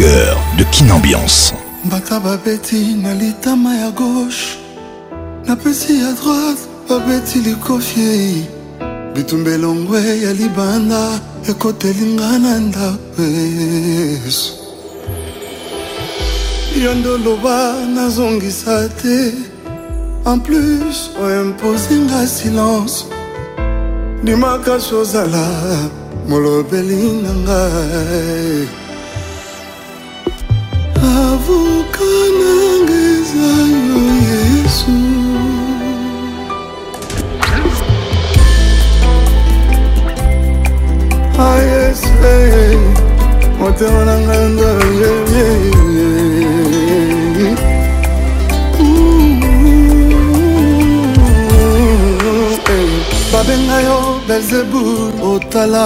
cœur de Kinambiance. mbaka babeti na litama ya gauche napesi ya droite babeti likofi bitumbelongwe ya libanda ekotelinga na ndako yesu yo nde oloba nazongisa te en plus oimposinga silence ndimaka sozala molobeli na ngai motema na ngai nzambe babenga yo belzebul otala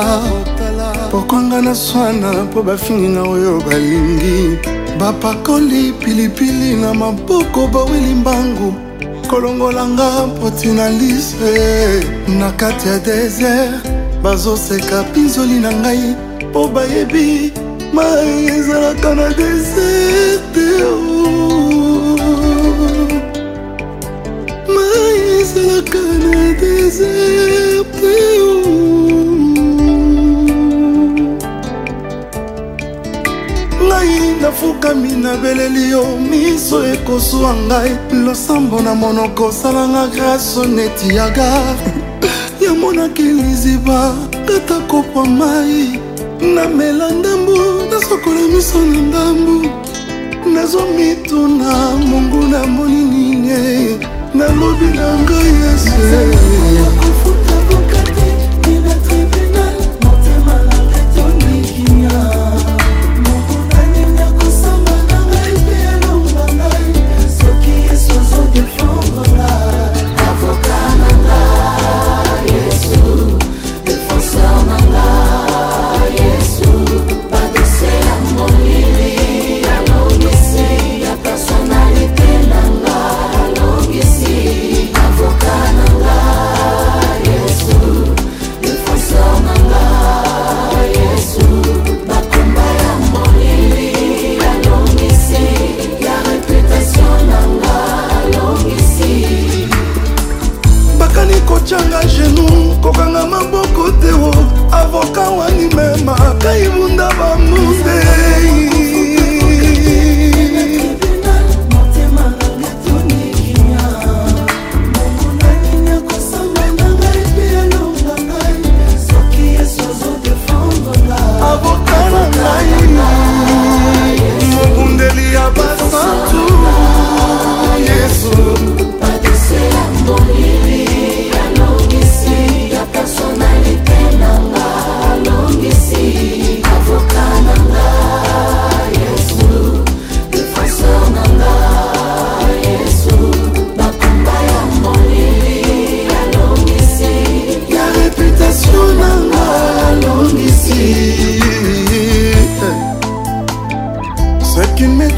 pokwanga na swana mpo bafinginga oyo balingi bapakoli pilipili na maboko baweli mbangu kolongolanga mpotina lise na kati ya desert bazoseka pinzoli na ngai mpo bayebi mai ezalaka na deserte oh. mai ezalaka na deserte oh. nafukami nabeleli yo miso ekoswa ngai losambo na monoko osalanga graso neti ya gar yamonaki liziba kata kopwa mai namela ndambu nasokola miso na ndambu nazwa mituna monguna monini nalobi na ngai yesu tianga genou kokanga maboko teo avoka wanimema kaibunda bamundei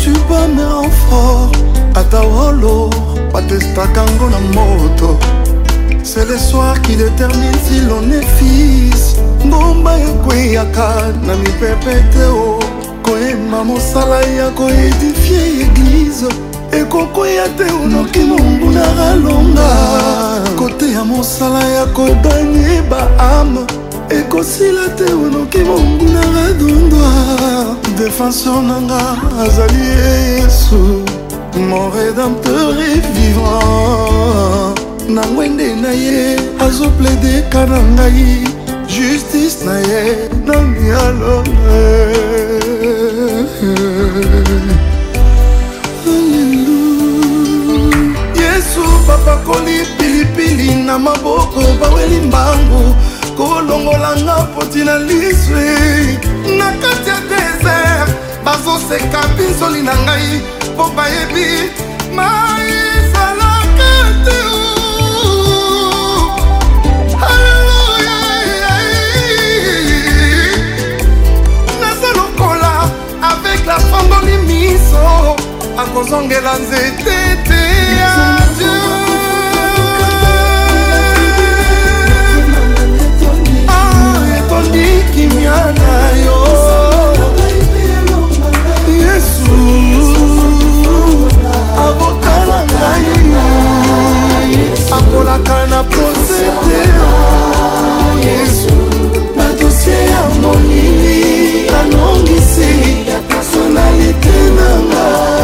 tubamera fort ata olo batestaka ngo na moto c'est le soir qui détermine si l'on est fils ngomba ekweyaka na mipepe te o koyemba mosala ya koedifie eglize ekokweya te onoki monguna alonga kote ya mosala ya kodanye baame ekosila te onoki monguna adondwa défenseur nanga azali yesu mon rédempteur e vivant na ngwende na ye azopledeka na ngai justice na ye na mialo yesu bapakoli pilipili na maboko baweli mbangu kolongolanga poti na liswe na kati bazoseka binzoli na ngai mpo bayebi mai ezalaka te naza lokola avec la fongoli miso akozongela nzete te adieu ah, kimia na yo yesu abokala ngai akolaka na prosete yesu badosie ya molili anongisi personalite na ngai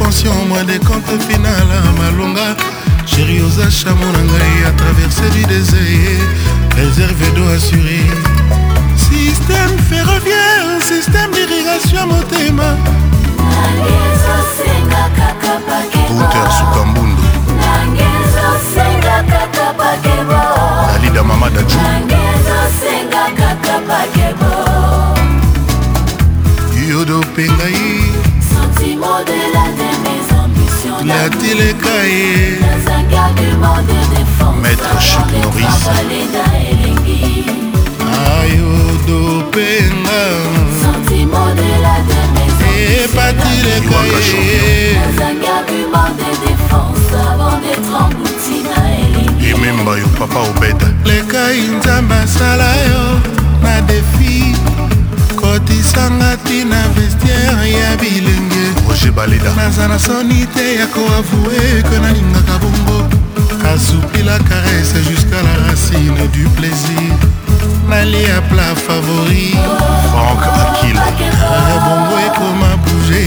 pension moi des comptes final à malonga chéri oza chamo na ngai a traversé du désert réserve d'eau assurée système ferroviaire système d'irrigation motema Router Sukambundu Alida Mamada Djou Yodo Pengaï dileka ye maître chuk noris ayodo penga epatileka ye ememba yo papa obeda lekai nzambe asala yo na defi kotisanga ntina vestiere ya bilenge roger baleda naza na soni te ya koavoue ke nalingaka bongo asoupi la caresse jusqu'à la racine du plaisir nalia pla favori frank akil bongo ekoma bouge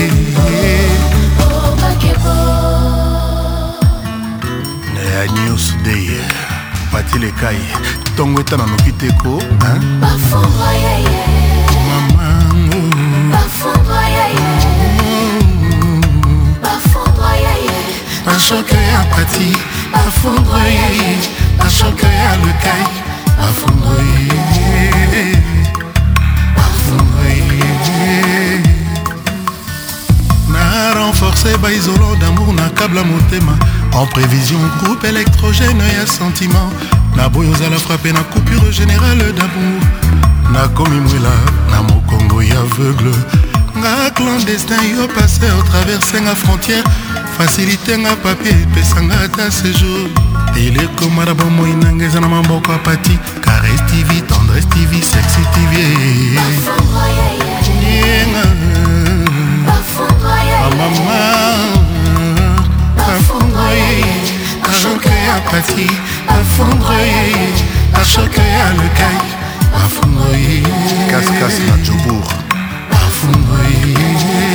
ya news day patile kai ntongo etana noki te ko Achoke ya pati afungwe Achoke ya lekai afungwe afungwe na renforce baizolo d'amour na kabla motema en prévision groupe électrogène ya sentiment naboyi ozala frappe na coupure générale d'amour nakomi mwela na mokongo ya aveugle nga clandestin yo passer traversenga frontière fasilite nga papie epesanga ata séjour telekoma na bomoi nanga eza na maboko apati cares tv tendresse tv sexy tv yenga bamama bafongoye bachoke ya pati bafongoye bachoke ya lekai bafongoye kaskas na jobour bafongoye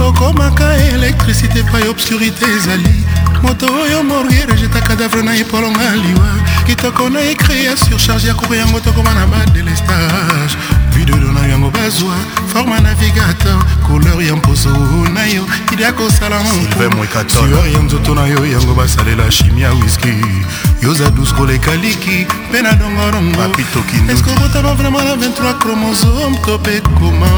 okomaka elektrisité epai obscurité ezali moto oyo morier ejeta kadavre na epolonga liwa kitoko na ekri ya surcharge ya koko yango tokoma na badelestage videdo na yango bazwa forma navigateur couleur ya mposo na yo ida kosala motueur ya nzoto na yo yango basalela chimia wiski yoza 12 koleka liki mpe na dongorongoeske okotama vraimen na 23 chromosome to mpe koma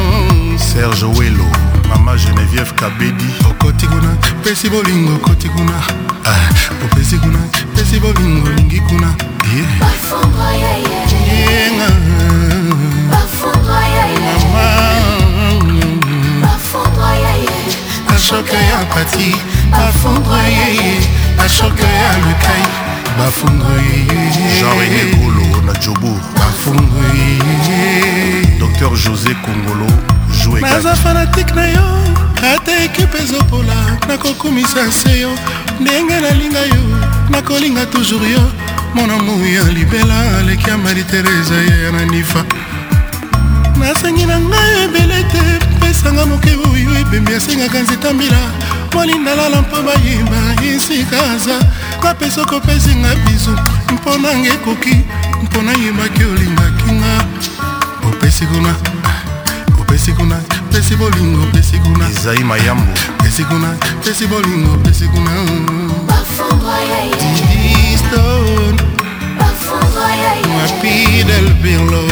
serge welo mama genevieve kabedi okoti kuna pesi bolingo okoti kuna ah. opesi kuna pesi bolingo olingi kuna bashoke ya pati bafondre yeye bashoke ya lukai bafondre yeyejean-rené golo na jobour bafondre yeye docteur josé congolo naza fanatike na yo ata ekipe ezokola nakokumisa se yo ndenge nalinga yo nakolinga toujours yo monamu ya libela aleki ya maritereza ya nanifa nasengi na ngai ebele te pesanga moke oyo ebembi asengaka nzeta mbila molindalala mpo bayeba esika aza napesa kopesinga bizu mpo nanga ekoki mpo nayebaki olingaki nga opesi kuna pesi kuna pesi bolingo pesi kuna ezai mayambo pesi kuna pesi bolingo pesi kuna didiston mapidel birlo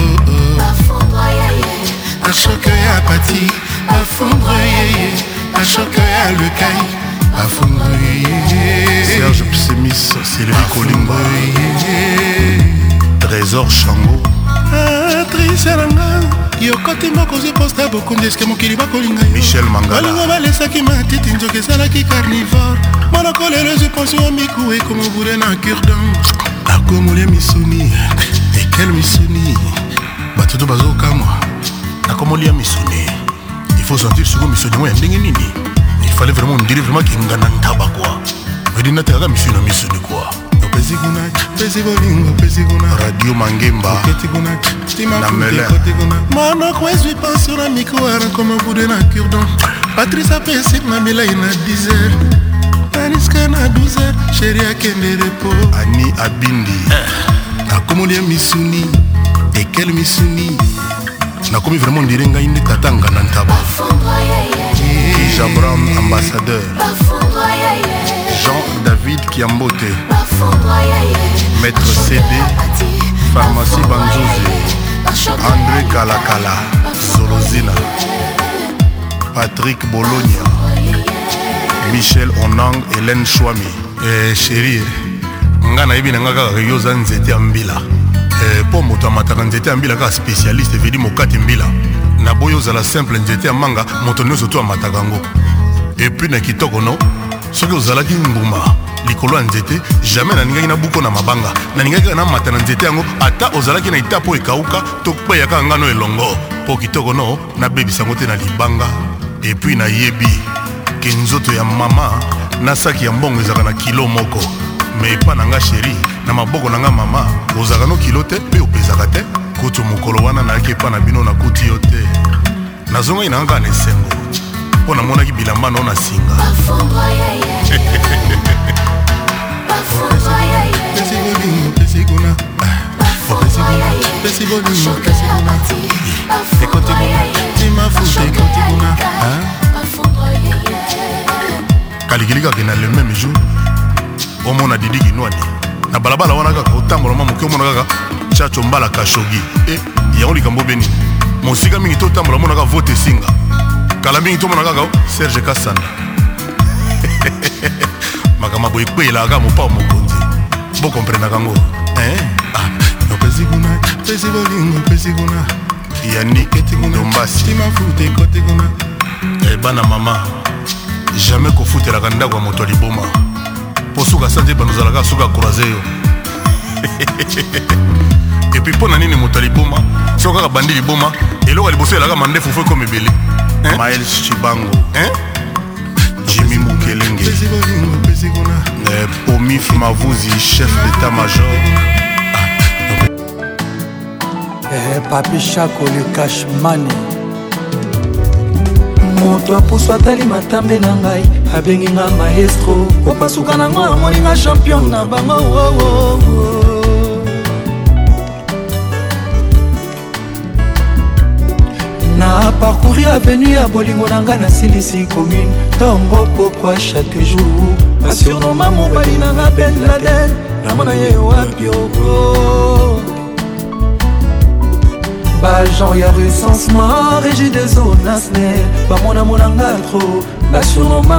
ashoke ya pati afondreyeye ashoke ya lekai afondreyeye serge psemis sylvie colimba trésor chango patricia na nga yokoti mokozwi posta bokundi eske mokili bakolinga yobalingo balesaki matiti nzoki ezalaki carnivore monoko lelo ezwi ponsi ya miku ekoma obure na curdan akomolia misuni ekel misuni bato to bazokamwa nakomolia misuni ifo sentir siko misuni ngo ya ndenge nini ifale vraiment ondiri vraiment kengana ntaba kua vedinate kaka misuni na misuni kua pesi kuna pesi kolingo pesi kuna radio mangemba oketi kuna na meler monoko ezwi pension na mikro arakoma bude na curdon patrice apesi na milai na 10 heures taniska na 12 heures sheri akende repo ani abindi eh. nakomoli ya misuni ekele misuni nakomi vraiment ondire ngai nde tata ngana ntaba kijabram ambassadeur Jean-David Kiambote Maître CD Pharmacie Banzouzi André Kalakala Solozina Patrick Bologna Michel Onang Hélène Chouami eh, chérie nga nayebi na nga kaka yo oza nzete ya mbila mpo eh, moto amataka nzete ya mbila kaka spécialiste evedi mokati mbila naboyi ozala simple nzete ya manga moto nyonso to amataka yango epuis na kitoko no soki ozalaki mbuma likolo ya nzete jamai naningaki na buko na mabanga naningaki kaka namata na nzete yango ata ozalaki na ita mpo ekawuka to kweya kaka ngano elongo mpo kitoko no nabebisango te na libanga epui nayebi ke nzoto ya mama na saki ya mbongo ezalaka na kilo moko me epa na nga sheri na maboko na nga mama ozalaka no kilo te mpe opesaka te kutu mokolo wana nayaki epa na bino nakuti yo te nazongaki na nga kaka na esengo mpo namonaki bilamba nao na singa kalikiliki akende na le même jour omona didi kinwani na balabala wana kaka otambolama moke omona kaka chacho mbala kashogi e eh, yango likambo beni mosika mingi totambola omonaka vote esinga kala mingi tomona kaka serge kasanda makambo boye ekweyelaka mopao mokonzi bokomprendaka ngo ah. opesi kuna pesi bolingo pesi kuna yaniketekundombasimafutekotekuna ebana eh, mama jamai kofutelaka ndako ya moto ya liboma mpo suka sanze bano ozalaka suka croise yo epuis mpo na nini moto aliboma so kaka bandi liboma eloko ya liboso elaka mandefu fo ekoma ebele mael chibango jimi mukelenge euh, pomif mavuzi chef d'état major ah. Eh, papi shako likashmani moto apusu atali matambe na ngai abengi nga maestro opasuka nango amoninga champion na bango oh, oh, oh. na parcouri avenu ya bolingo na ngai nasilisi commune ntongo pokwa chaque jour asurnoma mobali na nga ben laden namona ye wapi oko bagen ya recensement régi des onasne bamonamonanga tro basurnoma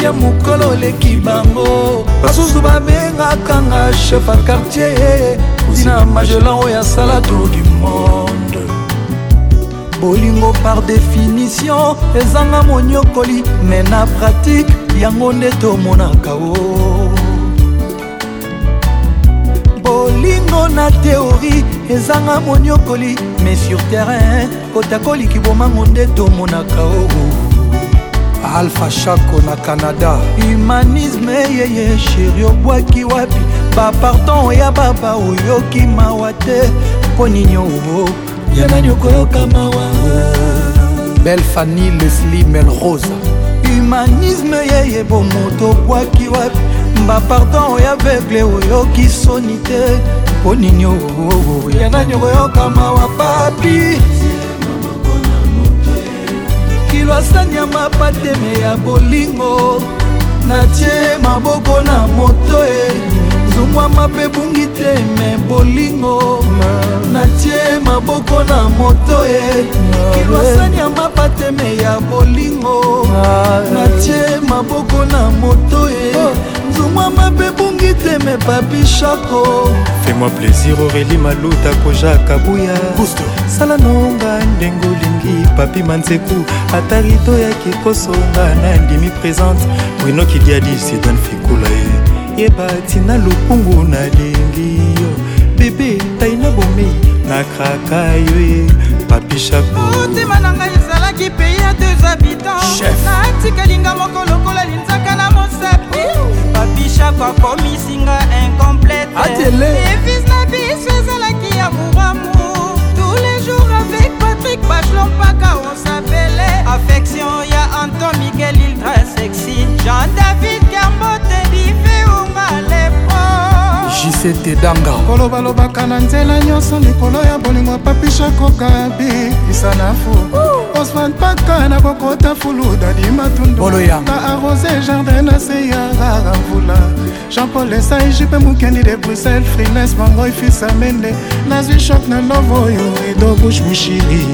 ya mokolo oleki bango basusu babengakanga chef a quartier tina magelan oyo asala tour du monde bolingo par définition ezanga monyokoli me na pratike yango nde tomonaka o bolingo na teori ezanga monyokoli me sur terrain kotakoliki bomango nde tomonaka oo alpha shako na canada humanisme yeye sheri obwaki wapi bapardon ya baba oyoki mawa te mpo nini oo yemani okoyoka mawa belle fanny lesli melrose humanisme yeye bomoto obwaki wapi bapardon oyo avegle oyoki soni te mpo nini yanani okoyoka mawa papi kilo asani ya mapateme ya bolingo natie maboko na moto e zongwama mpe bungi te me bolingo natie maboko na moto ye kilwasani ya mapateme ya bolingo natie maboko na moto ye zongwama mpe bungi te me papi shako fais-moi plaisir aurélie maluta kojaka buya sala nonga ndenge olingi papi manzeku ata rido yaki kosonga na ndimi présente winokidiadi sidan fikula ye yeba tina lokungu nalingi yo bebe tai na bomei nakraka yo e papishakomotema na ngai ezalaki pei ya deux habitants natikalinga moko lokola linzaka na mosapi papishako akomisinga incomplete evis na biso ezalaki ya moramu tous les jours avec patrik bachelon mpaka osapele affection ya anton miguel ildra sexy jean david kambote dive sete danga kolobalobaka na nzela nyonso likolo ya bolingo papishakokabikisa kisanafu osman paka na kokota fulu dadi matunduna arose jardin na se ya rara mvula jean-paul esai jupe mokendi de bruxelles frines mangoi fisa mende nazwi shok na love oyo rido bush mushiri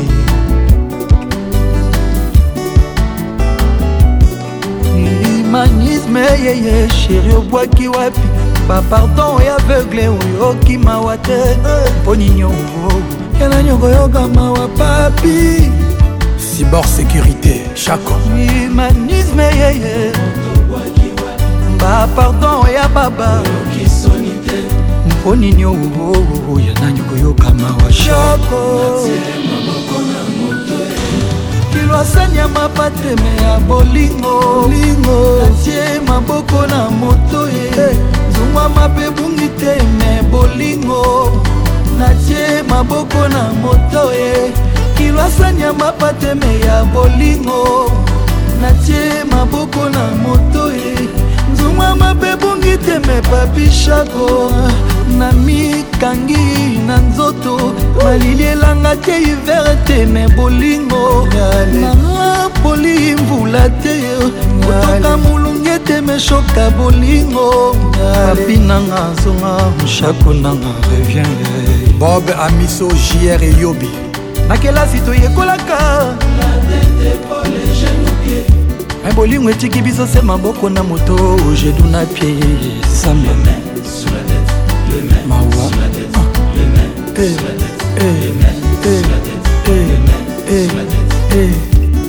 humanisme yeye sheri obwaki wapi bapardon ya aveugle oyo okimawa te mponi eh. nyongo yana nyongo yokamawa papi cibor sécurité chako humanisme yeye bapardon ya baba mponi nyongo yana nyongo yokamawa chako kilwasani ya mapateme ya bolingo atie maboko na moto ye eh. hey. ezungwama mpe bungi te me bolingo natie maboko na moto ye kilwasanya mapateme ya bolingo natie maboko na moto ye nzungwama mpe bungi te me papishako na mikangi na nzoto malili elanga te hiver te me bolingo nanga poli mvula te kotoka mulu ete meshokta bolingo papi nanga zonga mshako nanga reviene bob amiso jr eyobi na kelasi toyekolaka me bolingo etiki biso se maboko na moto jedu na pie zamba mawa eh, eh, eh,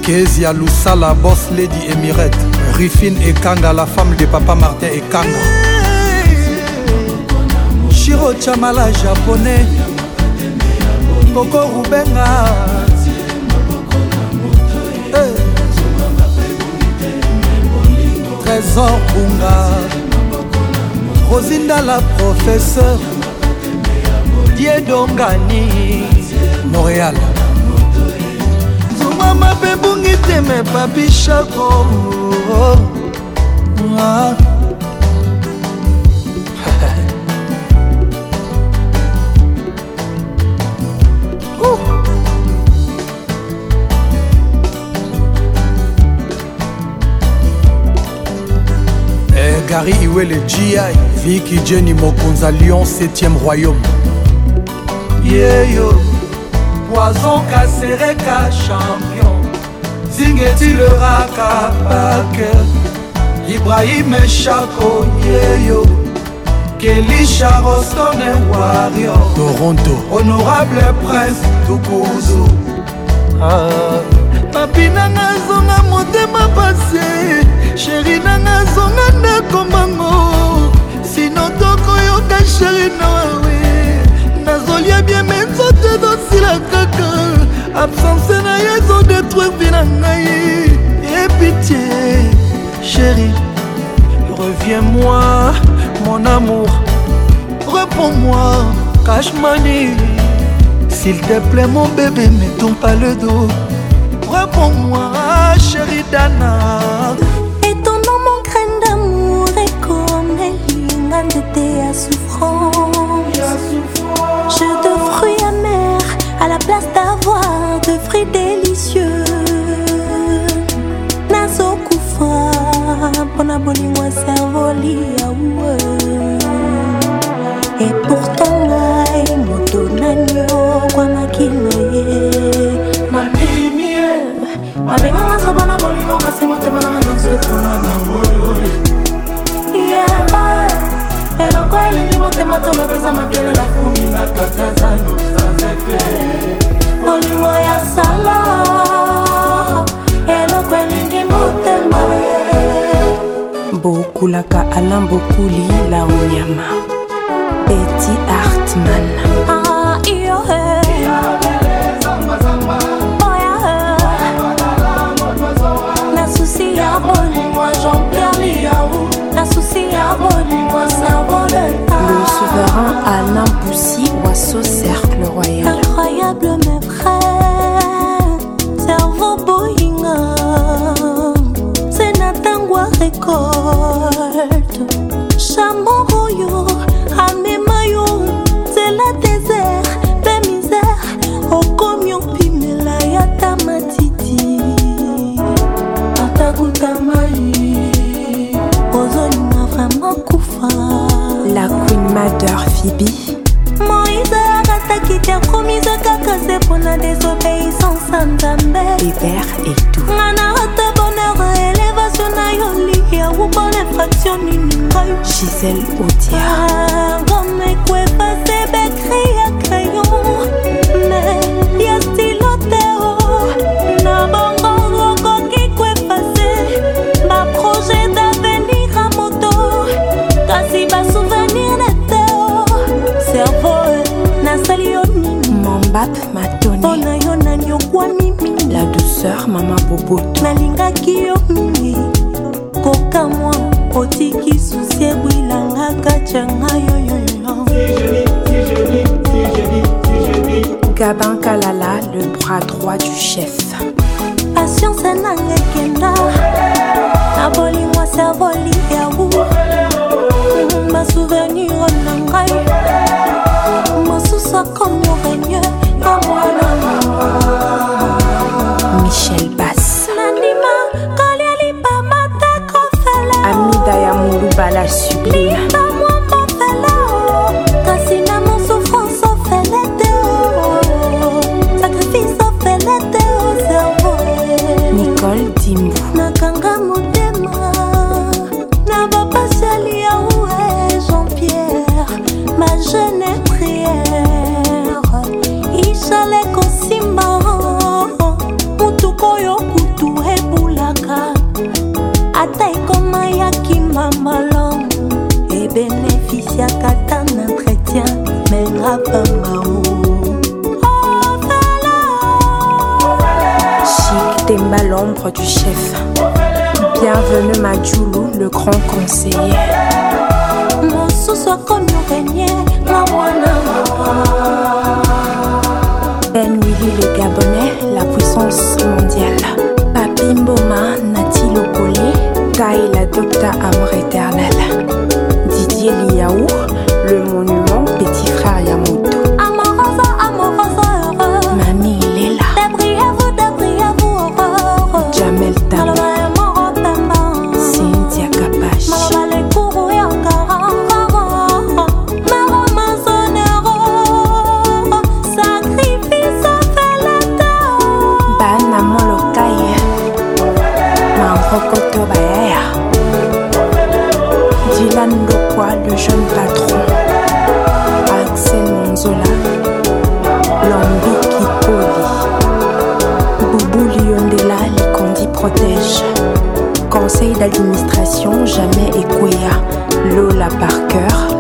kezi ya lusala bos lady emirete Rufine Ekanga, la femme de papa Martin Ekanga. Shiro Chamala japonais, Boko Rubenga. Eh. Trésor Bunga, Rosinda la professeure, Diedongani, Montréal. mama mpe bungi teme papishako oh, ah. eh, gary iwele gi viki jenny mokonza lyon 7e royaume yeyo yeah, poison kasereka champion zingeti leraka baker ibrahim chako yeyo kelisha rostone wario toronto honorable prince tukuzu mapina ah. nazonga motema pase sheri nanga azonga ndako mbango sino tokoyoka sheri noawe nazolia bieme nzoto ezosila kaka absence na ye ezodetruire vi na ngai epitie chéri reviens-moi mon amour réponds-moi cashmani s'il te plaît mon bébé ne tombe pas le dos réponds-moi chéri dana bolingo ya sala bakolaka alain bokuli la onyama beti artman ah, nasusi ya bolingo jean-pierre liao nasusi ya bolingo savole le souverain alain boussi oiseau cercle royal incroyable mais vrai récolte chamon oyo amema yo nzela desert mpe misere okomi opimela yata matiti atakuta mai ozolinga vraimen kufa la queen mader fibi moïse akataki te akomise kaka se mpona désobéissance a nzambe hébert et tout feuille Gisèle Odia Rome kweba sebekri ya crayon Me ya stilo teo Na bongo okoki kwefase Ba projet d'avenir a moto Kasi ba souvenir na teo Cerveau nasali yo nini Mambap matone Pona yo nani okwami mini La douceur mama bobo Nalingaki yo mini tianga yoyoyo gabin kalala le bras droit du chef patience nanga ekenda naboli mwasi aboli yabu basouvenir na ngai mosusu akomi orenieux l'ordre du chef. Bienvenue Madjoulou, le grand conseiller. Ben Willy le Gabonais, la puissance mondiale. Papi Mboma, Nati Lokole, Taï la Docta L'administration jamais Jamais à Lola Parker,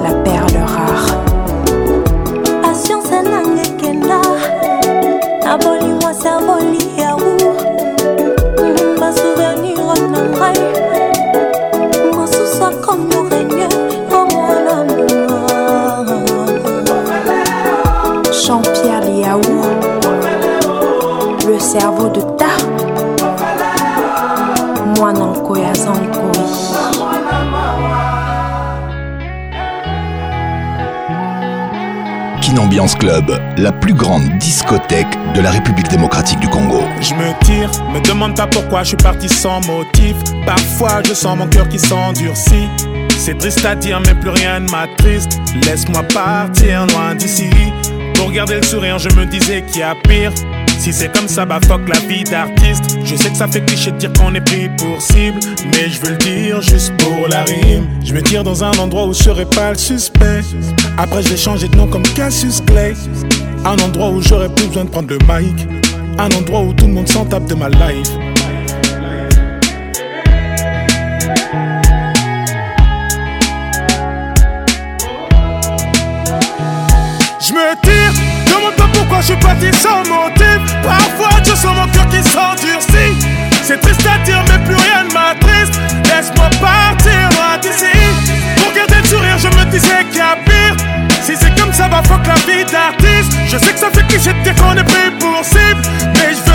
Club, la plus grande discothèque de la République démocratique du Congo. Je me tire, me demande pas pourquoi je suis parti sans motif. Parfois je sens mon cœur qui s'endurcit. C'est triste à dire, mais plus rien ne m'attriste. Laisse-moi partir loin d'ici. Pour garder le sourire, je me disais qu'il y a pire. Si c'est comme ça, bah fuck la vie d'artiste. Je sais que ça fait cliché de dire qu'on est pris pour cible, mais je veux le dire juste pour la rime. Je me tire dans un endroit où je serai pas le suspect. Après, j'ai changer de nom comme Cassius Clay. Un endroit où j'aurais plus besoin de prendre le mic. Un endroit où tout le monde s'en tape de ma life. Je me tire, demande pas pourquoi je suis parti sans mot C'est triste à dire, mais plus rien ne m'attriste. Laisse-moi partir d'ici. Pour garder le sourire, je me disais qu'il y a pire. Si c'est comme ça, va bah, fuck la vie d'artiste. Je sais que ça fait cliché de dire qu'on est plus pour mais je veux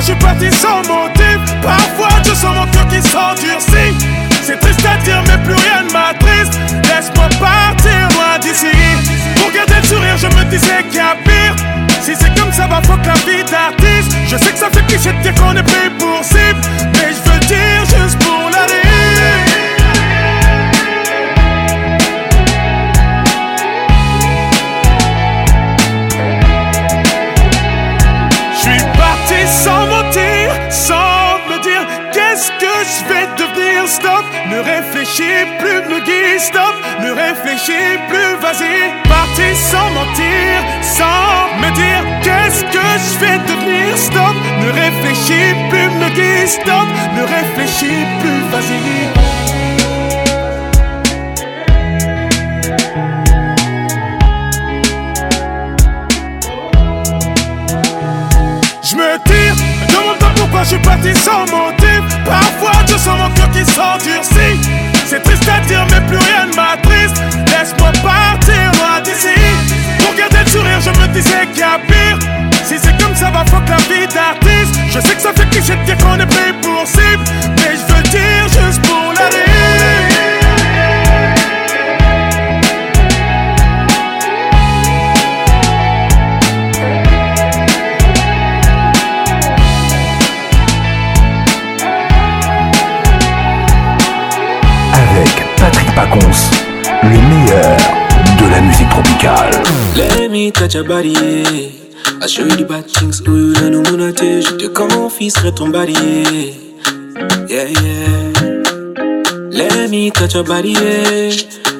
je suis parti sans motif Parfois je sens mon cœur qui s'endurcit C'est triste à dire mais plus rien ne m'attriste Laisse-moi partir loin d'ici Pour garder le sourire je me disais qu'il y a pire Si c'est comme ça va bah, faut que la vie d'artiste Je sais que ça fait cliché de dire qu'on est plus pour cible Mais je veux dire juste pour l'année réfléchis plus, me stop, ne réfléchis plus, vas-y, parti sans mentir, sans me dire qu'est-ce que je vais devenir, stop, ne réfléchis plus, me dis stop, ne réfléchis plus, vas-y. me tire Demande pas pourquoi je suis parti sans motif Parfois je sens mon cœur qui s'endurcit c'est triste à dire, mais plus rien ne m'attriste. Laisse-moi partir d'ici. Pour garder le sourire, je me disais qu'il y a pire. Si c'est comme ça, va que la vie d'artiste. Je sais que ça fait cliché de dire qu'on est pris pour cible. Mais je veux dire juste pour la rire. Les le meilleur de la musique tropicale. Let me touch your body. I show you the bad things, oh you don't know Je te confisserai ton body. Yeah, yeah. Let me touch your body.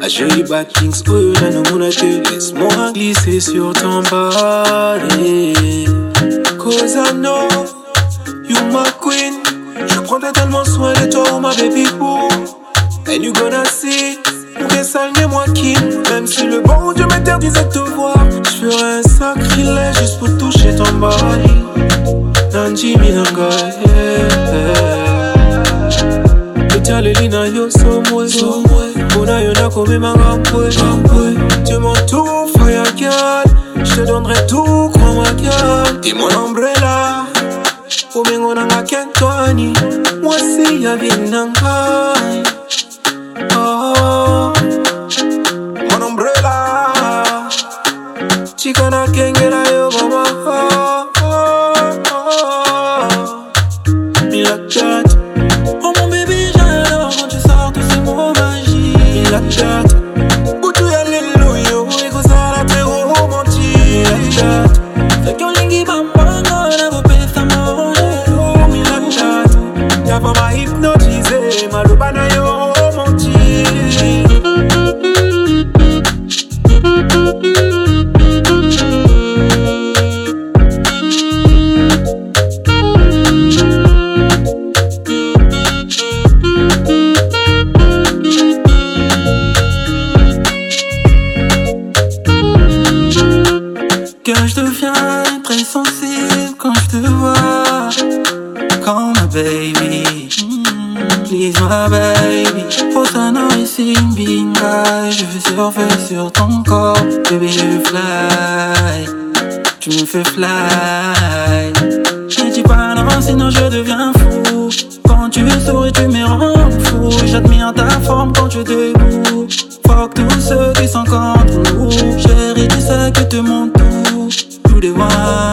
I show you bad things, oh you don't know Laisse-moi glisser sur ton body. Cause I know you my queen. Je prends tellement soin de toi, ma baby boo. And you gonna see Ressale-moi qui Même si le bon Dieu m'interdisait de te voir Je ferais un sacrilège juste pour toucher ton body Nanji le lina yo somwe Mona yo nakomema ngambwe Tu m'entoures fire girl Je te donnerai tout crois-moi girl T'es mon umbrella Omengo nanga moi si ya vinanga Oh, umbrella. Chicana can get Oh, oh, oh, oh. Oh, mon bébé, j'adore quand tu sors tous ces mots magiques. is my baby. non et Je veux surfer sur ton corps, baby, je fly. Tu me fais fly. Ne dis pas non, sinon je deviens fou. Quand tu souris, tu me rends fou. J'admire ta forme quand tu goûte Fuck tous ceux qui sont contre nous. Chérie, tu sais que te tout. Tous les moi.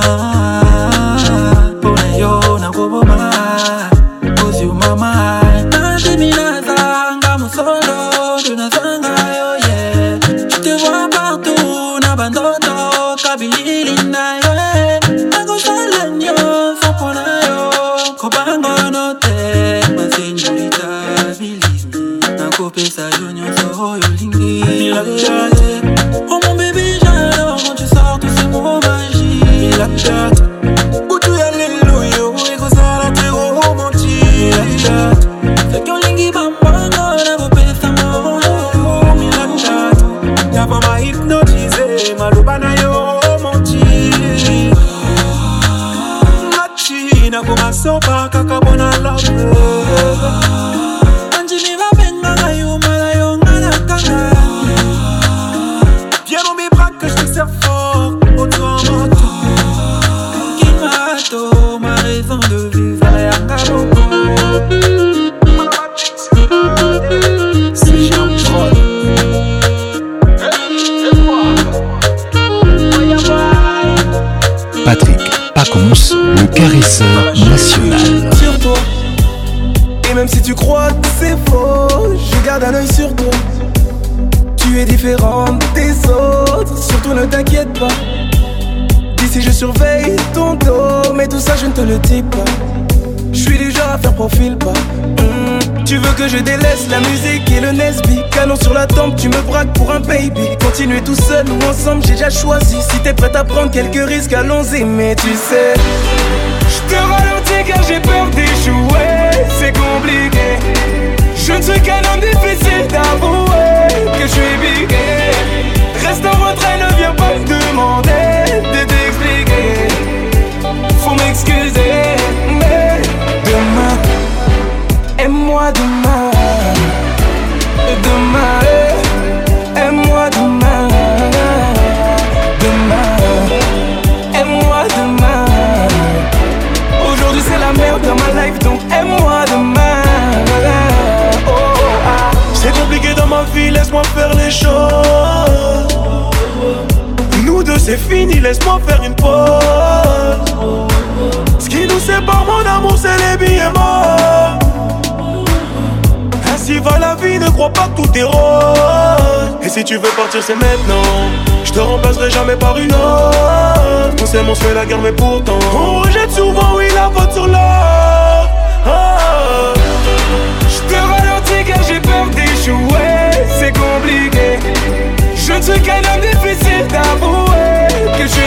j'ai déjà choisi. Si t'es prête à prendre quelques risques, allons-y, mais tu sais. Je te ralentis car j'ai peur d'échouer, c'est compliqué. Je ne suis qu'un homme difficile d'avouer que je suis bigué. Reste en retrait, ne viens pas me demander de t'expliquer. Faut m'excuser, mais demain, aime-moi demain. Demain. C'est fini, laisse-moi faire une pause. Ce qui nous sépare, mon amour, c'est les billets morts. Ainsi va la vie, ne crois pas que tout est roi Et si tu veux partir, c'est maintenant. Je te remplacerai jamais par une autre. On s'aime, mon souhait la guerre, mais pourtant. On rejette souvent, oui, la faute sur l'autre. Ah, ah. Je te ralentis car j'ai peur d'échouer. C'est compliqué. Je ne suis qu'un homme difficile d'amour que je suis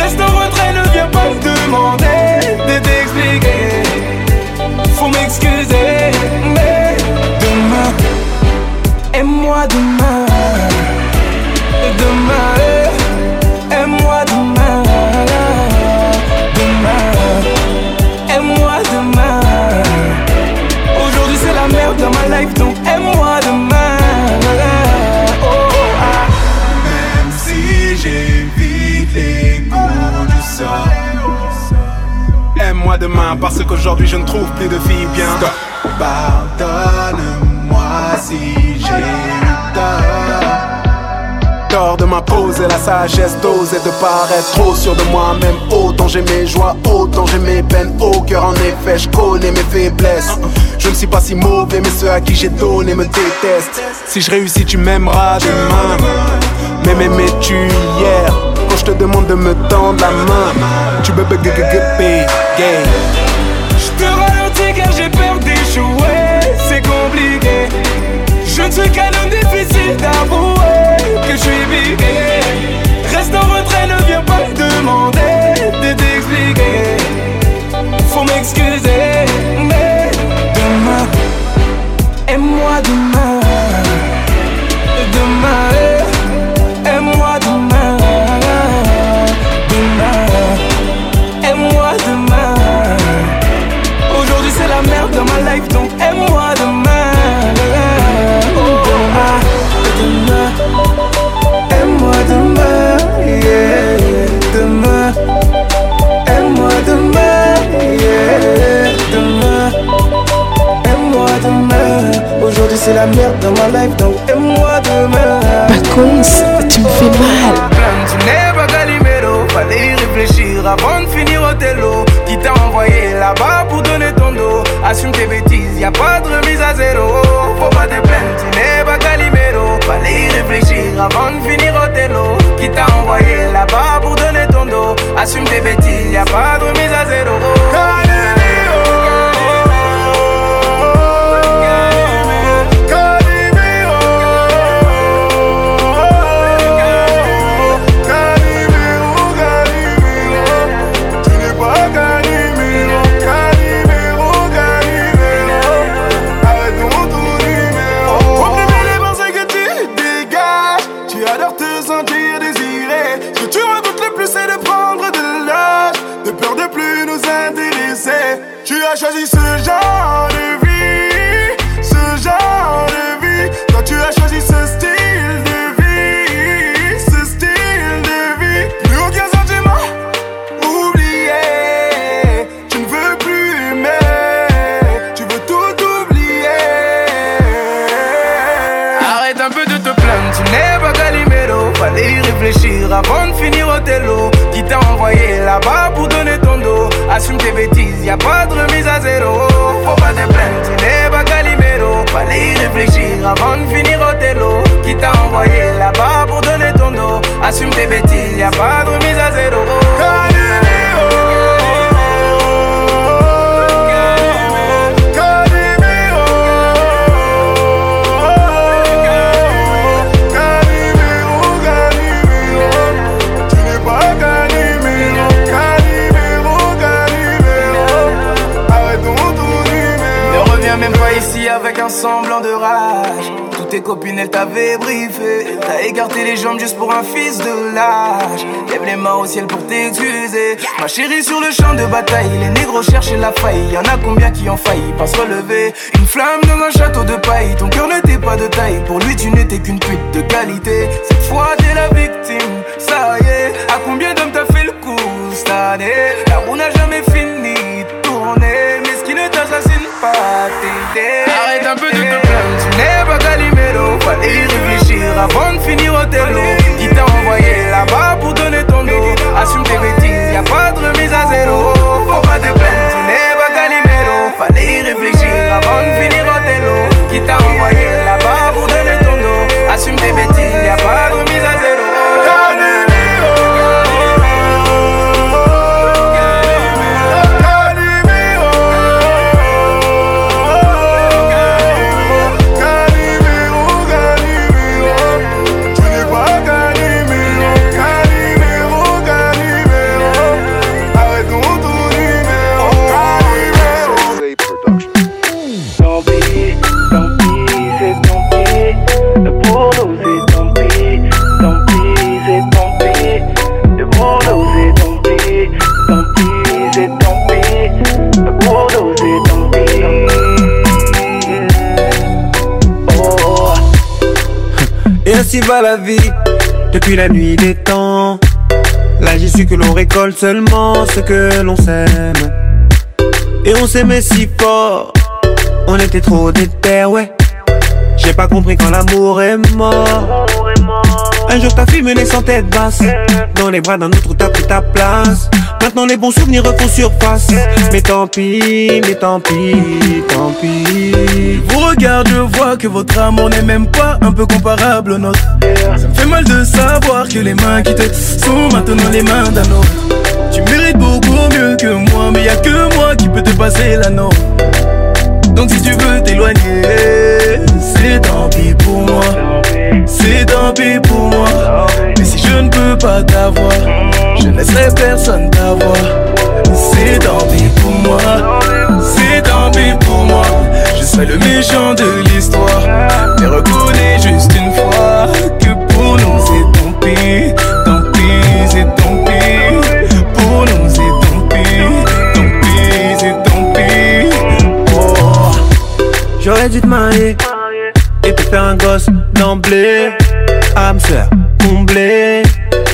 Reste en retrait, ne viens pas me demander de t'expliquer. Faut m'excuser, mais demain, aime-moi demain. Demain. Parce qu'aujourd'hui je ne trouve plus de filles bien Pardonne-moi si j'ai eu tort Tort de m'imposer la sagesse d'oser de paraître trop sûr de moi-même Autant j'ai mes joies, autant j'ai mes peines Au cœur en effet, je connais mes faiblesses Je ne suis pas si mauvais mais ceux à qui j'ai donné me détestent Si je réussis tu m'aimeras demain Mais m'aimais-tu hier je te demande de me tendre la main. Tu peux pas gay. Je te ralentis car j'ai peur d'échouer, c'est compliqué. Je ne suis qu'un homme difficile d'avouer que je suis bigué. Reste en retrait, ne viens pas demander de t'expliquer. Faut m'excuser, mais demain, aime-moi demain. la merde dans ma life, donc moi demain. tu me fais mal. fallait y réfléchir avant de finir au télo. Qui t'a envoyé là-bas pour donner ton dos? Assume tes bêtises, y a pas de remise à zéro. Faut pas te plaindre, tu n'es pas Galimero. Fallait y réfléchir avant de finir au télo. Qui t'a envoyé là-bas pour donner ton dos? Assume tes bêtises, y a pas de remise à zéro. depuis la nuit des temps. Là j'ai su que l'on récolte seulement ce que l'on s'aime Et on s'aimait si fort, on était trop déter, ouais. J'ai pas compris quand l'amour est mort. Un jour ta fille menait sans tête basse Dans les bras d'un autre t'as pris ta place Maintenant les bons souvenirs refont surface Mais tant pis, mais tant pis, tant pis Je vous regarde, je vois que votre amour n'est même pas un peu comparable au nôtre Ça me fait mal de savoir que les mains qui te sont maintenant les mains d'un autre tu mérites beaucoup mieux que moi, mais y a que moi qui peux te passer la Donc si tu veux t'éloigner, c'est tant pis pour moi. C'est tant pis pour moi. Mais si je ne peux pas t'avoir, je ne laisserai personne t'avoir. C'est tant pis pour moi. C'est tant pis pour moi. Je serai le méchant de l'histoire. Mais reconnais juste une fois que pour nous c'est tant pis. Tant pis, c'est tant pis. Pour nous c'est tant pis. Tant pis, c'est tant pis. Oh. J'aurais dû te marier un gosse d'emblée. Âme sœur comblée,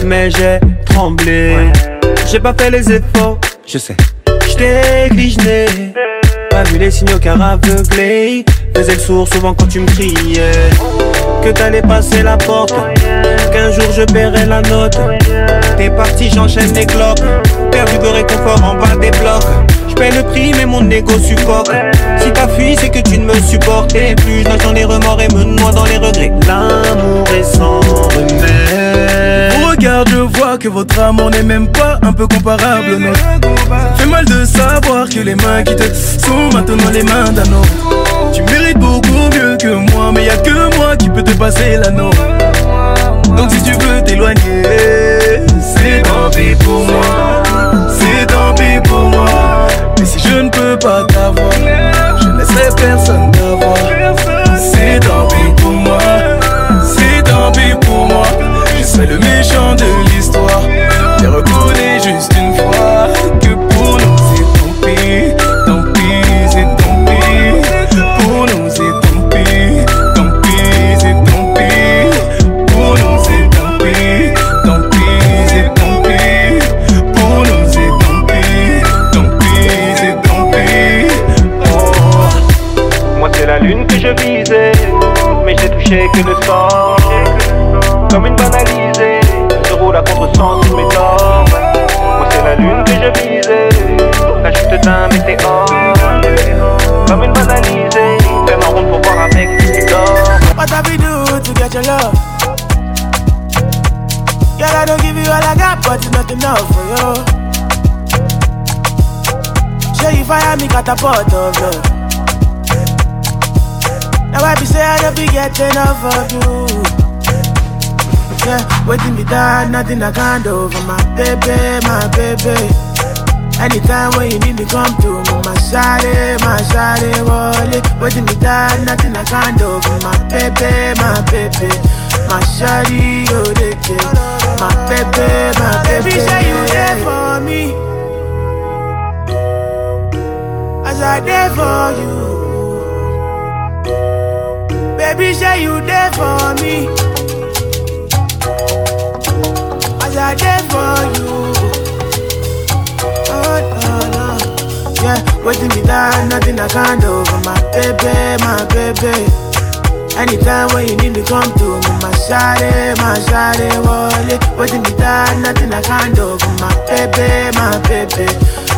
mais j'ai tremblé. J'ai pas fait les efforts, je sais. J't'ai gligené, pas vu les signaux car aveuglé. Faisais le sourd souvent quand tu me criais. Que t'allais passer la porte, qu'un jour je paierai la note. T'es parti, j'enchaîne les clopes. Perdu de réconfort en bas des blocs paie le prix, mais mon ego supporte. Si t'as fui, c'est que tu ne me supportes Et plus. Je dans les remords et me noie dans les regrets. L'amour est sans remède. Regarde, je vois que votre amour n'est même pas un peu comparable au mal de savoir que les mains qui te sont maintenant les mains d'un autre. Tu mérites beaucoup mieux que moi, mais y a que moi qui peut te passer l'anneau. Donc si tu veux t'éloigner, c'est tant pis pour moi. Mais si je ne peux pas t'avoir, je ne laisserai personne t'avoir. C'est tant pis pour moi, c'est tant pis pour moi. Je serai le méchant de l'histoire. le sang. Comme une banalisée, je roule à contre-sens mes c'est la lune que je visais, la chute d'un météore. Comme une banalisée, fais ma ronde pour voir avec What have do to get your love? Girl, I don't give you all I got, but it's not enough for you. Show you fire me, of love. Now I be say I don't be getting off of you. Yeah, waiting be done, nothing I can't do for my baby, my baby. Anytime when you need me, come to me, my shawty, my shawty, wallet. Waiting be done, nothing I can't do for my baby, my baby. My shawty, oh, they My baby, my baby. Baby, say you there for me. As I there for you. Baby, say you there for me. As I there for you. Oh, no, no. Yeah, waiting me down, nothing I can't do for my baby, my baby. Anytime when you need me, come to me, my shawty, my shawty, wallet. Waiting me die, nothing I can't do for my baby, my baby,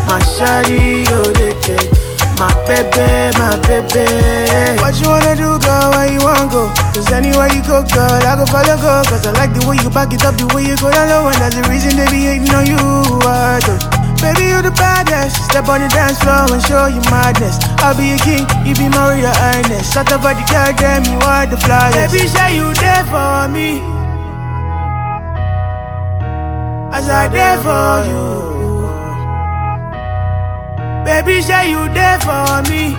my shawty, oh, they, they. My baby, my baby. What you wanna do, girl? Where you wanna go? Cause anywhere you go, girl, I go follow, go. Cause I like the way you back it up, the way you go down low. And that's the reason they be hating on you. I uh, Baby, you the baddest. Step on the dance floor and show you madness. I'll be your king, you be my real highness. Shut up, the girl, damn, you are the flyest. Baby, say you there for me. As I there for you. Baby, say you there for me.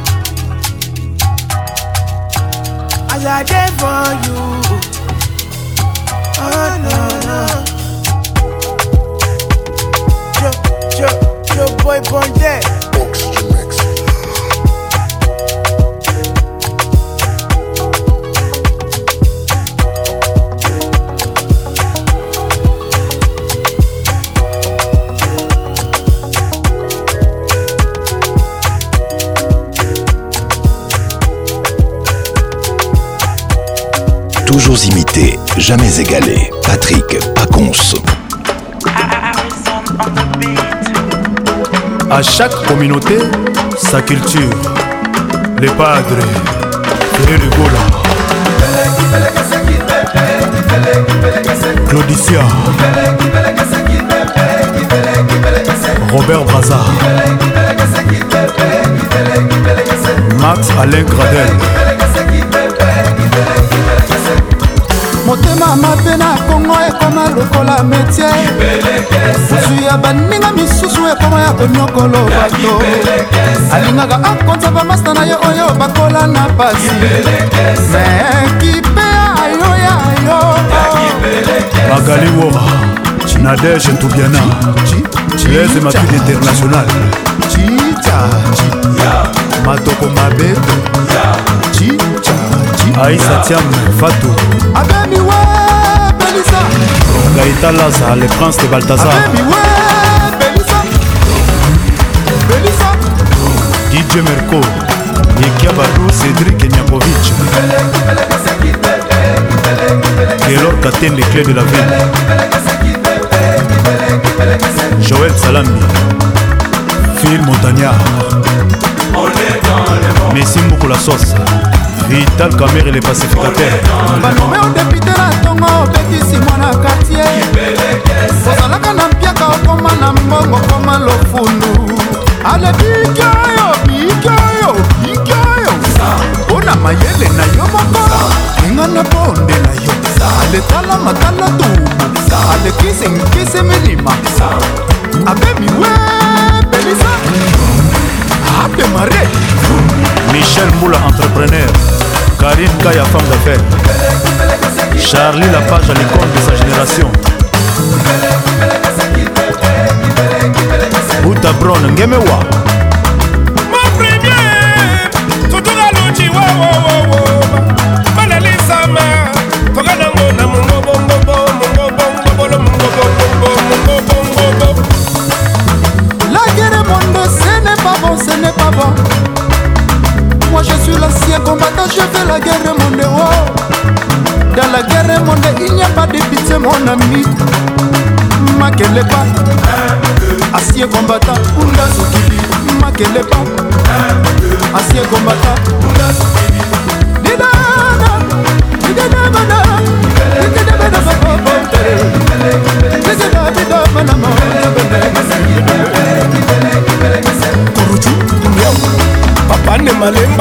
As I there for you. Oh no no. Yo, yo, yo, boy, born dead. toujours imité, jamais égalé. Patrick Paconce. À chaque communauté, sa culture. Les padres, les rigolas. Claudicia. Robert Brazard. Max Alain Gradel. motema mabe na kongo ekoma lokola metie zwi ya baninga misusu ekoma ya konyokolo bato alingaka akonza bamasta na ye oyo bakola na pasi me kipe ayo ya yo magaliwo nadege ntubiana lese makili international cita matoko mabeto aïsatiam fatou abemiwe belisa gaïta laza le prince de baltazar abemiwe belisa belisa dj merco nikia badu cédrik nyakovitch gelor katen les clés de la ville joel salami phil montagnard messi mbukula sauce vital camer et les pacificateurs balome o depite na ntongo obetisi mwana kartier ozalaka na mpiaka okoma na mbongo koma lofulu alebiki oyo biki oyo biki oyo mpona mayele na yo moko engana ponde na yo aletala matala tuma alekisi nkisi milima abemiwe pelisa ape mare michel mula entrepreneur Karine la femme d'affaires. Charlie Lapage à l'école de sa génération. Brown Mon premier, La guerre est bonne, ce n'est pas bon, ce n'est pas bon. Moi je suis l'ancien combattant, je fais la guerre mondiale. Oh. Dans la guerre mondiale, il n'y a pas de pitié, mon ami. Makeleba, ancien combattant, Ounda Soukili. Makeleba, ancien combattant, Ounda Soukili. Didana, didana, didana, didana, didana, didana, didana, Papa ne malemba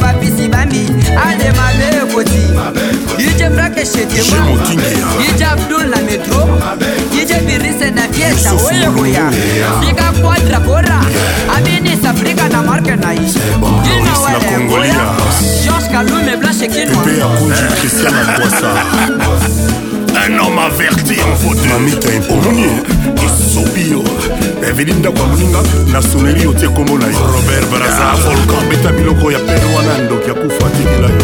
bapisi bambi ane mabe koti yije frakeshetima yije abdul na metro yije birise na fiesta oyekoya dika eh, kwadra bora aminis afrika na marke na yi jina walekoya george kalume blanche kinwa un homme averti en fauteuilmamita ekomoni esobi yo eveli ndako ya moninga na soneri otie kombo na yo robert braza volkan beta biloko ya pene wana ndoki ya kufa atelila yo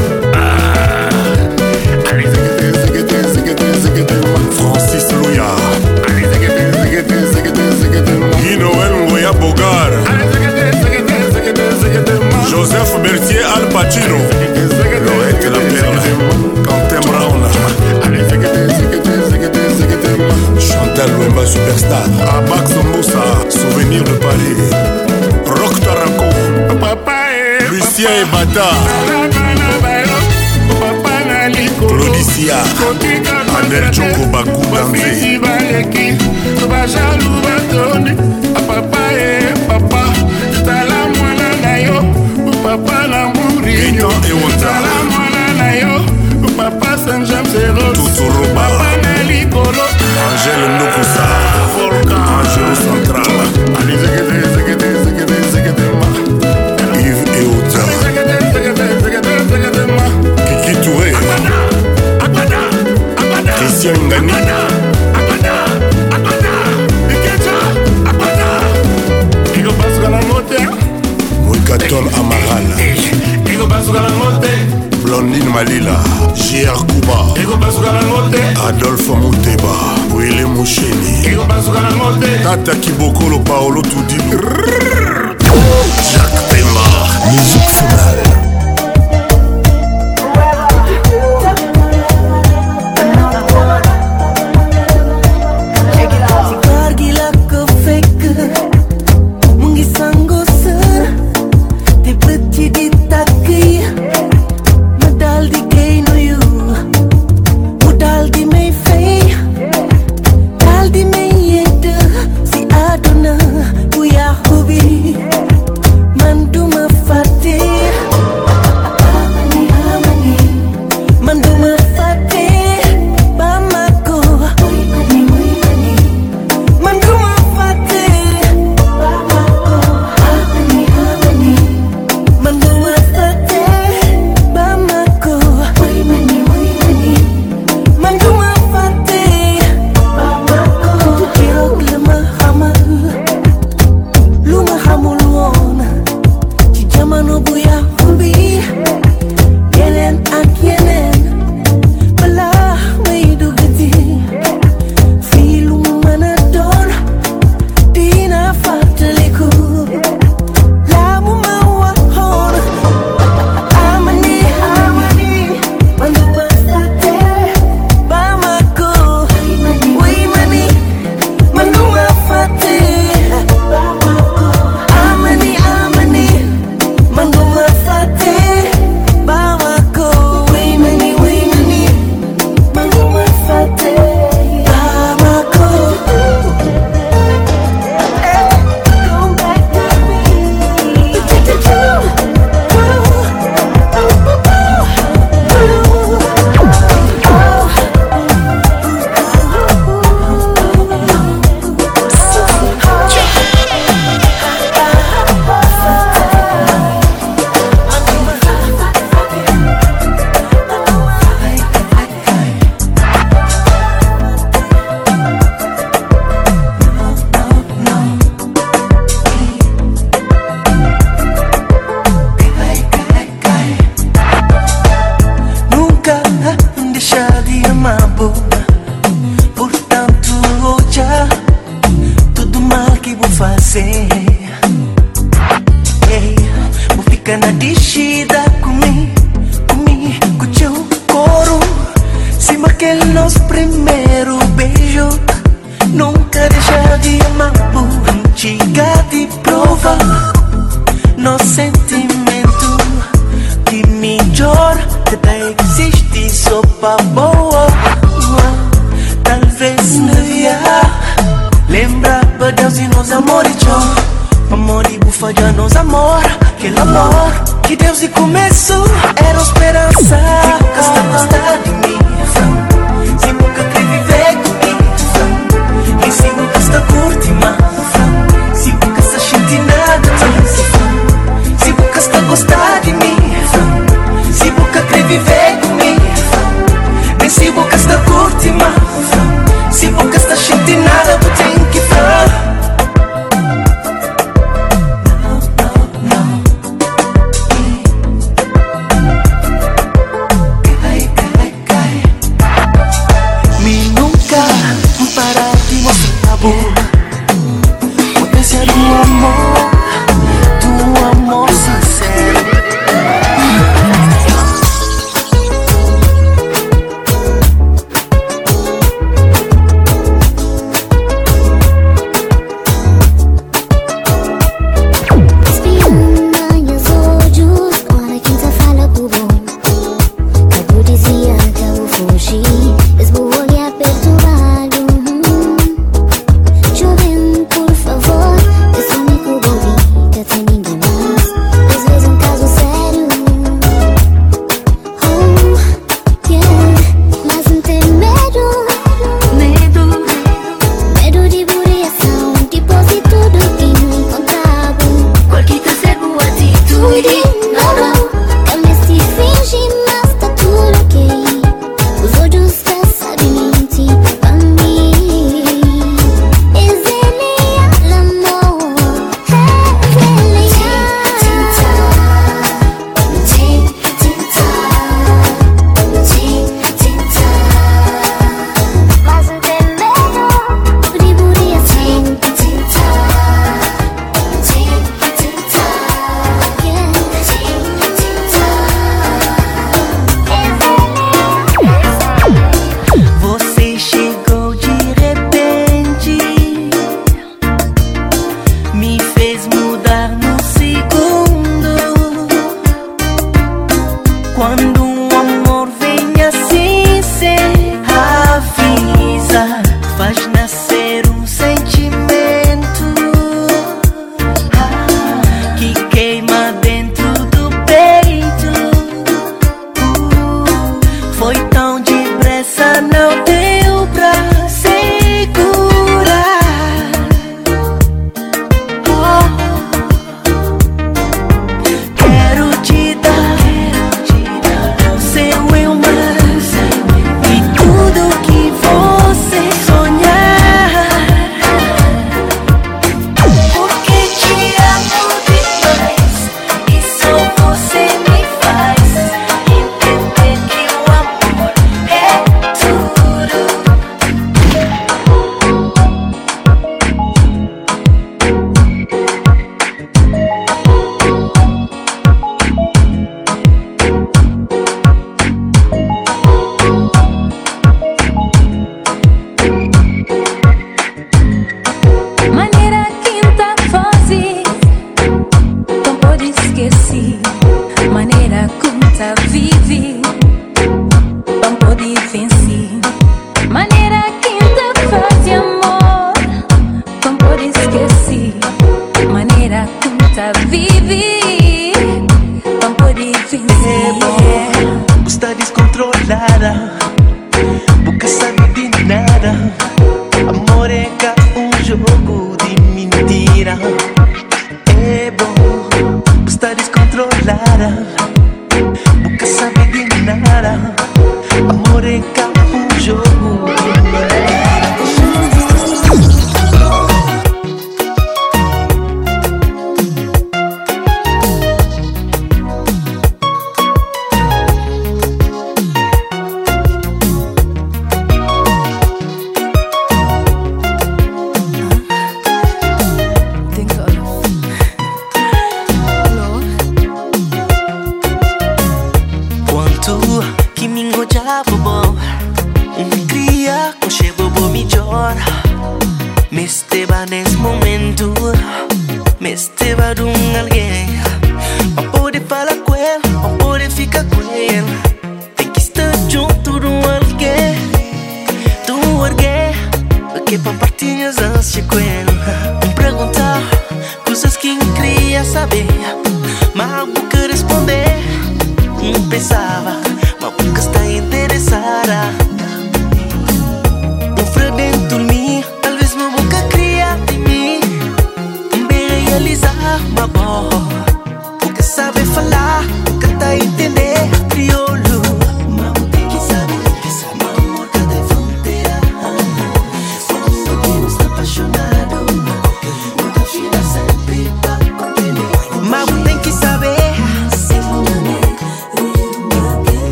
francis loya inoel ngoya bogar joseph bertier al pacino loete la perle tata lwemba superstar abax mbusa souvenir de paris rock taraco papa e lucien ebata claudisia ander jongo bakudanze bajalu batoni papa e papa tala mwana na yo papa na muriyo tiangani ekobasuka nango te moikaton amaral ekobasuka nango te blondine malila jr kuba ekobasuka nango te adolphe muteba wile musheni ekobasuka nango te tata kibokolo paolo tudi jack pemba musique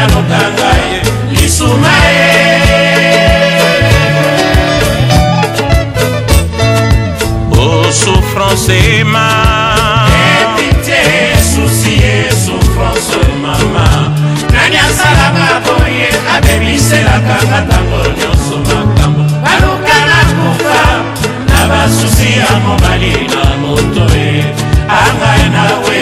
ya lokanga ye lisuma ye o oh, souffrance ema epite eh, susi ye souffrance mama nani asalaka boye abemiselaka nga ntango nyonso makambo baluka na kufa na basusi ya mobali na moto ye angai nawe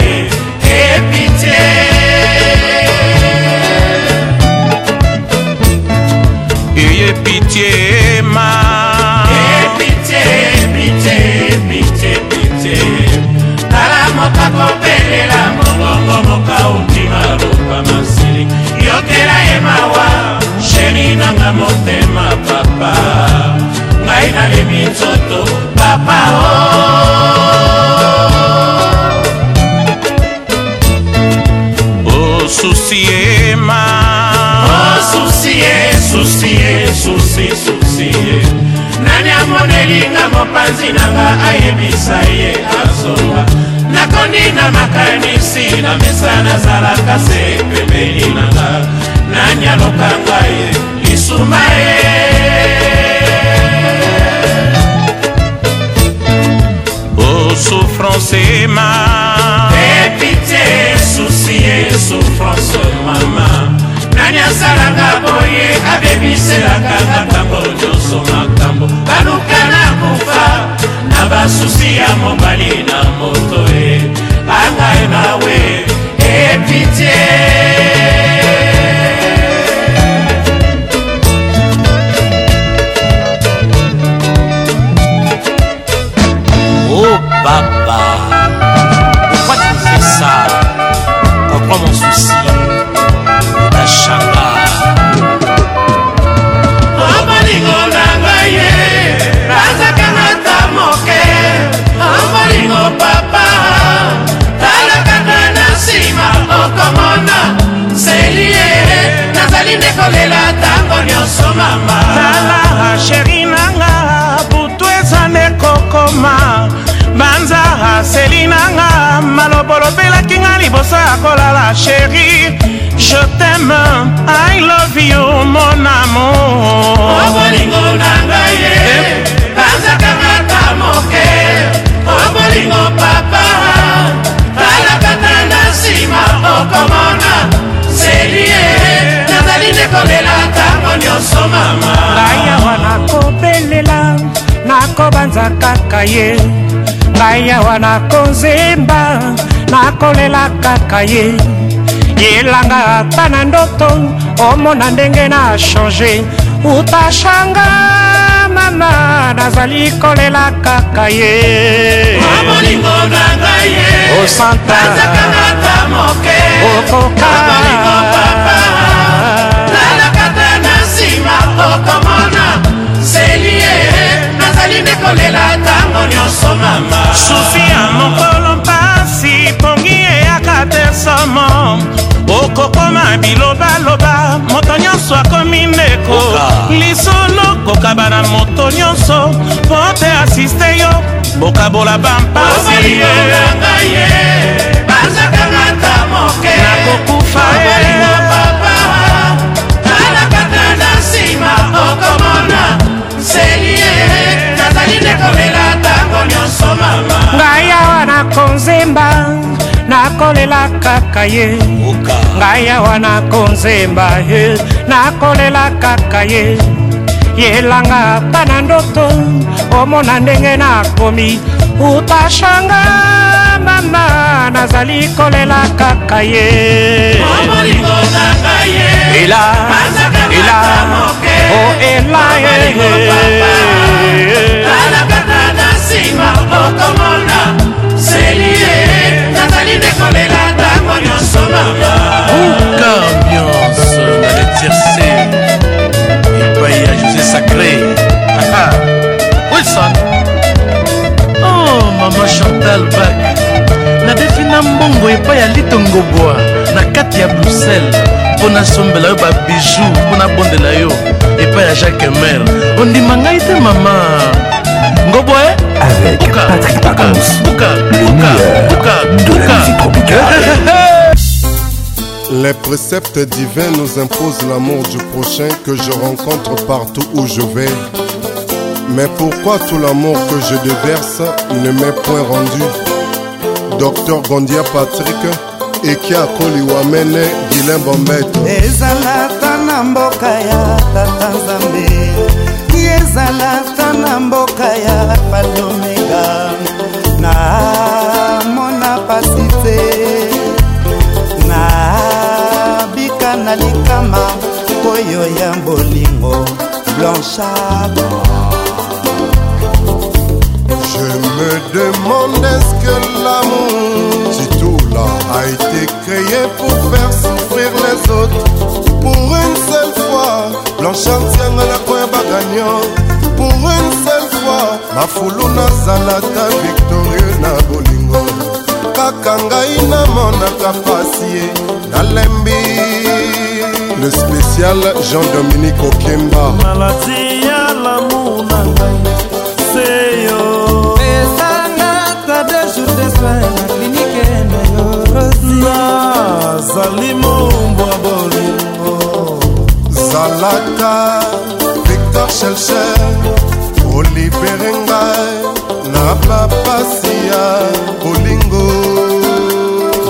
pitié, pitié, ma. Eh, pitié, pitié, pitié, pitié. Tala moka kopelela mongongo moka ondima lopa masili. Yokela ye mawa, sheri nanga motema papa. Ngai nalemi nzoto, papa oh. Osusiema. Osusie, susie. susi susi ye nani amonelinga mopanzi nanga ayebisa ye azonga nakoni na makanisi na mesa nazalaka se pembeni nanga nani alokanga ye lisuma ye osouffrance ema epite susi ye souffrance mama ani asalanga boye abebiselanga ngakambo nyonso makambo baluka na kufa na basusi ya mobali na moto e bangai e mawe epitie oh, Baba, pourquoi tu fais ça Pourquoi mon souci liboso ya kolala sheri je t'aime i love you mon amour obolingo na ngai ye bazaka kaka moke obolingo papa talakata na nsima okomona selie nazali nde kolela ntango nyonso mama ngai awa nakobelela nakobanza kaka ye ngai awa nakozemba nakolela kaka ye yelanga ata na ndoto omona ndenge na change utashanga mama nazali kolela kaka ye obolingo na ngai ye osantaazaka ata moke okoka obolingo papa nalakata na nsima okomona seli ye nazali ndekolela ntango nyonso mama susi ya mokolo tesama okokoma bilobaloba moto nyonso akomi ndeko lisolo kokaba na moto nyonso mpo te asiste yo bokabola bampasi nakokufa eh. ngai awa nakonzemba nakolela kaka ye ngai awa nakonzemba ye nakolela kaka ye yelanga mpa na ndoto omona ndenge nakomi utashanga mama nazali kolela kaka ye ela ela o oh, ela eh, eh. ye nsima okomona ezali dekomela ntango nyonso mamabuka ambiance na letirse epai ya josé sacré wilson oh mama chantal bak nadefi na mbongo epai ya litongobwa na kati ya bruxelles mpo nasombela yo babiju mpo nabondela yo epai ya jacques mer ondima ngai te mama Avec Patrick de la musique Les préceptes divins nous imposent l'amour du prochain que je rencontre partout où je vais. Mais pourquoi tout l'amour que je déverse ne m'est point rendu Docteur Gondia Patrick, et koliwamene a Guilhem ya palomega namona pasi te nabika na likama oyo ya bolingo blanchard Je me demande est-ce que l'amour, si tout là a été créé pour faire souffrir les autres, pour une seule fois, Blanchard tiendra la coin bagagnon, pour une seule afulu nazalaka victorieux na bolingo kaka ngai namonaka pasi ye nalembi le spécial jean-dominique okemba maladi ya lamour na ngai seyo esalangaka de jour de soin na klinike na yo rosi nazali mombwa bolingo zalaka victor shelcher olibere ngai na bapasi ya bolingo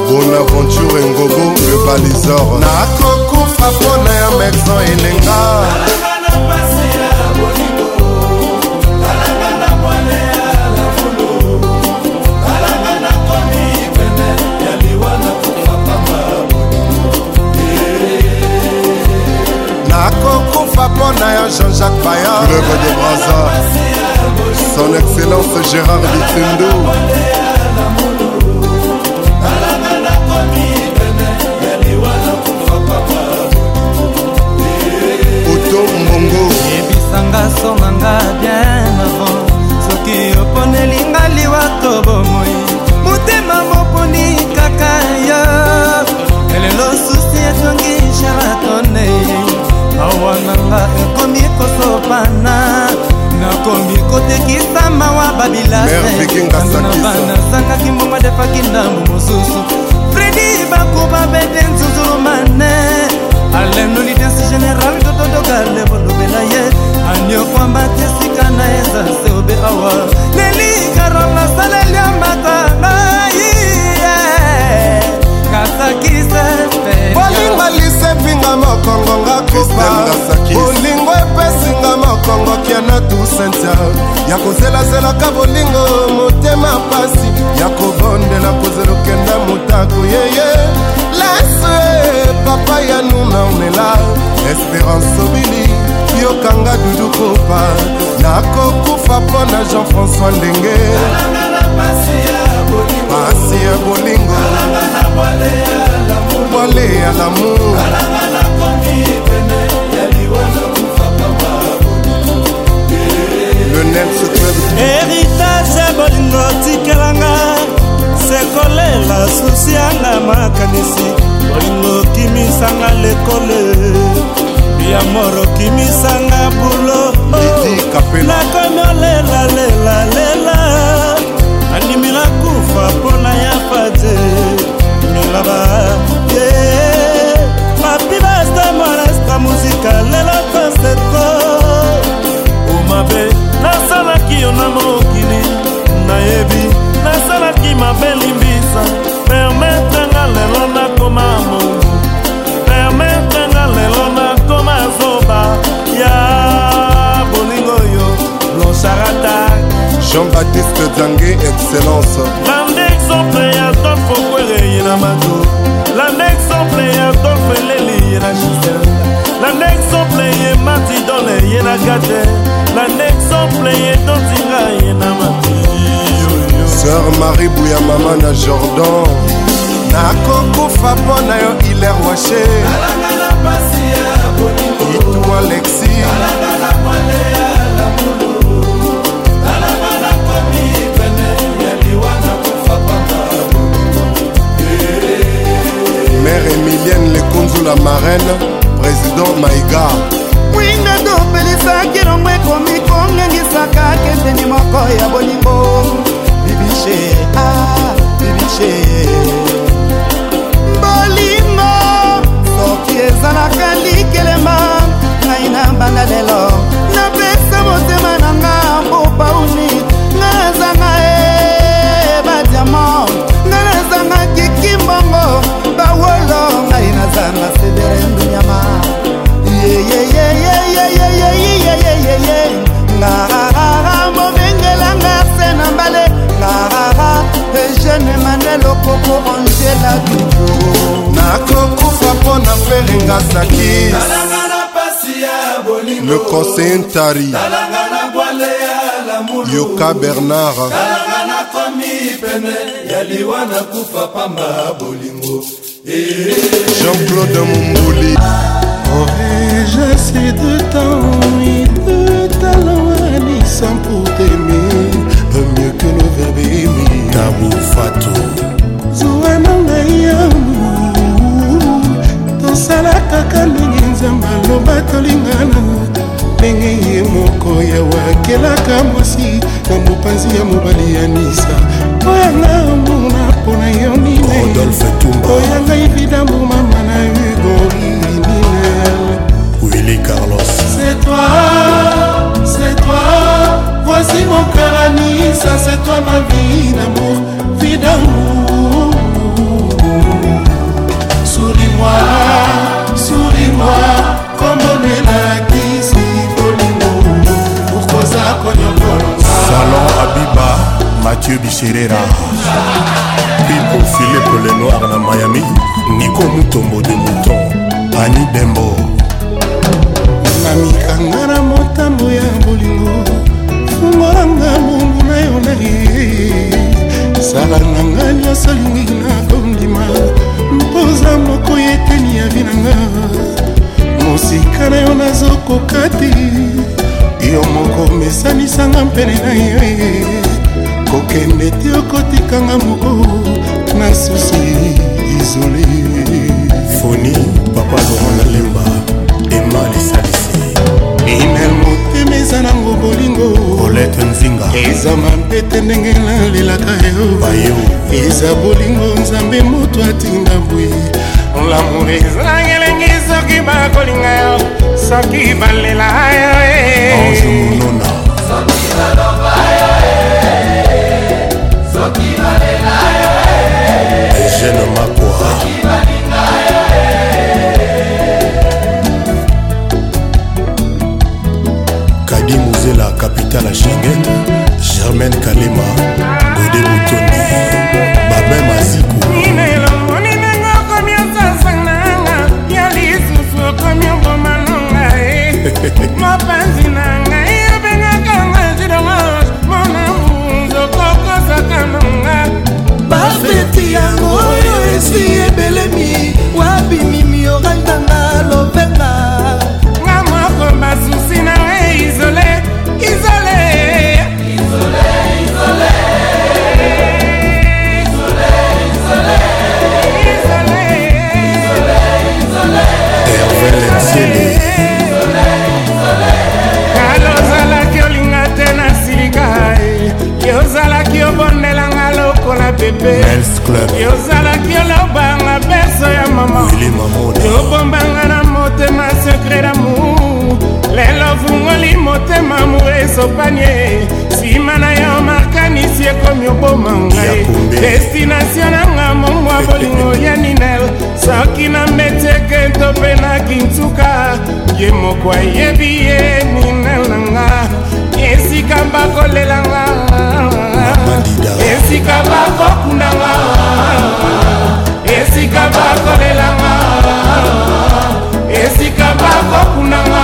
bonaventure ngogo le balizor nakokufa mpo na yo mexon elenga mona ya jean-jacques paya levre de braza son excellence gérard bitindu oto mbongo yebisanga songanga bien avant soki oponelinga liwato bomoi motema moponi kaka yo elelo susi etongi sharatonei mawa nanga ekomi kosopana nakomi kotekisa mawa babilasebana sangaki mbongwa defaki ndambo mosusu fredi bakuba bete nzuzulumane alenolidesi general totodokalebondobela ye aniokwambaki esika na eza seobe awa lelikarola evinga mokongo nga kopa bolingo epesinga mokongo kiana tusentia ya kozelazelaka bolingo motema pasi ya kobondela kozelokenda motaku yeye lese papa ya nuna onela espérance obili yokanga dudu kopa nakokufa mpo na jean-françois ndenge pasi ya bolingo bwale ya lamour héritage ya bolingo tikelanga sekolela susi yanga makanisi bolingo kimisanga lekole ya moro kimisanga bulo nakomi olelalelalelala andimila kufa mpona ya fate milaba ye papi basta molesta muzika lelo konseto omabe nasalaki yo na mokili nayebi nasalaki mabe limbisa jean-baptiste zange excellence lande exemple ya dolfe okwere ye na mato lande exemple ya dolfe leli ye na gisel lande exemple ye matidole ye na gate lande exemple ye dotinga ye na mati sœur marie buya mama na jordan nakokufa mpo na yo iler washe itwa lexi mère emilienne lekonzula marraine président maïga winga topelisaki longo ekomi kongengisaka keseni moko ya bolingo bibishe a ah, bibishe bolingo soki ezalaka likelema ngai na banda lelo napesa motema na nga mpopauni nyama ngai nazangaki kimbongo bawolo ngai nazanga seberendu nyama ngaaaa mobengelanga se na mbale ngaaaa eugene manel okoko angela dujo nakokufa mpo na mperenga sakis le conseil ntari yoka bernard pene ya liwa na kufa pamba bolingo jean-claude mombuli orejasi de tami de talani sans pour t'aimer mieux que le verbe aimé tabou fatou zwana ngai yamu tosalakaka ndenge nzambe aloba tolingana ndenge ye moko yawe akelaka mbosi na mopanzi ya mobali ya nisa oyanga mona mpona yo nineoyanga evidambo mama na hugo ninel willi carlos c'est toi c'est toi voici mon caranisa c'est toi ma vie d'amour vie d'amour souris-moi souris-moi comme on est là Salon Abiba, Mathieu Bicherera Pipo Philippe Lenoir na Miami Nico Moutombo de Mouton Annie Dembo na mikanga na motambo ya bolingo fungolanga mungu na yo na ye sala na nga nyonso lingi na kondima mpoza moko yeteni ya vinanga mosika na yo nazokoka te yo moko mesanisanga mpene na ye kokende te okotikanga moko na susi izole foni papa lorona lemba ema lisalisi inel motema eza nango bolingo olete nzinga eza mambete ndenge nalelaka yo eza bolingo nzambe moto atinda boye lamour eza elengi soki bakolinga yo soki balela yo eugene makwa kadi muzela capitale ya schengen germaine kalema gode butoni babe maziku mopanzi na ngai abengaka ngai jidongoge mona nzokokosaka nonga bafeti yango oyo esi ebelemi bebe yozalaki olobanga beso ya mama yobombanga na motema sekre damour lelo fungoli motema amour esopanie nsima na yo makanisi ekomi oboma ngai destinatio nanga mongwa bolingo ya ninel soki na mbetekento mpe na kintuka ye moko ayebi ye ninel nanga esika bakolelanga madida esika bakokunanga esika bakolelanga esika bakokunanga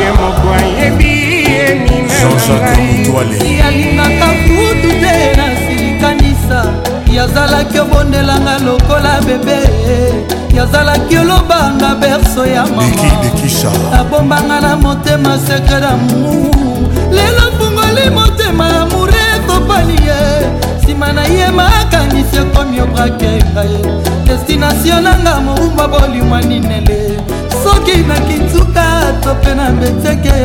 ye moko ayebi ye ninangai yalingaka kutu te na silikanisa yazalaki obondelanga lokola bebe yazalaki olobanga berso ya mama abombanga na motema sekre damour lelo ezali motema ya mure etopali ye nsima na ye makanisi ekomi obrake ngaye destinatio nanga mobumba bolimwa ninele soki na kintuka to mpe na mbeteke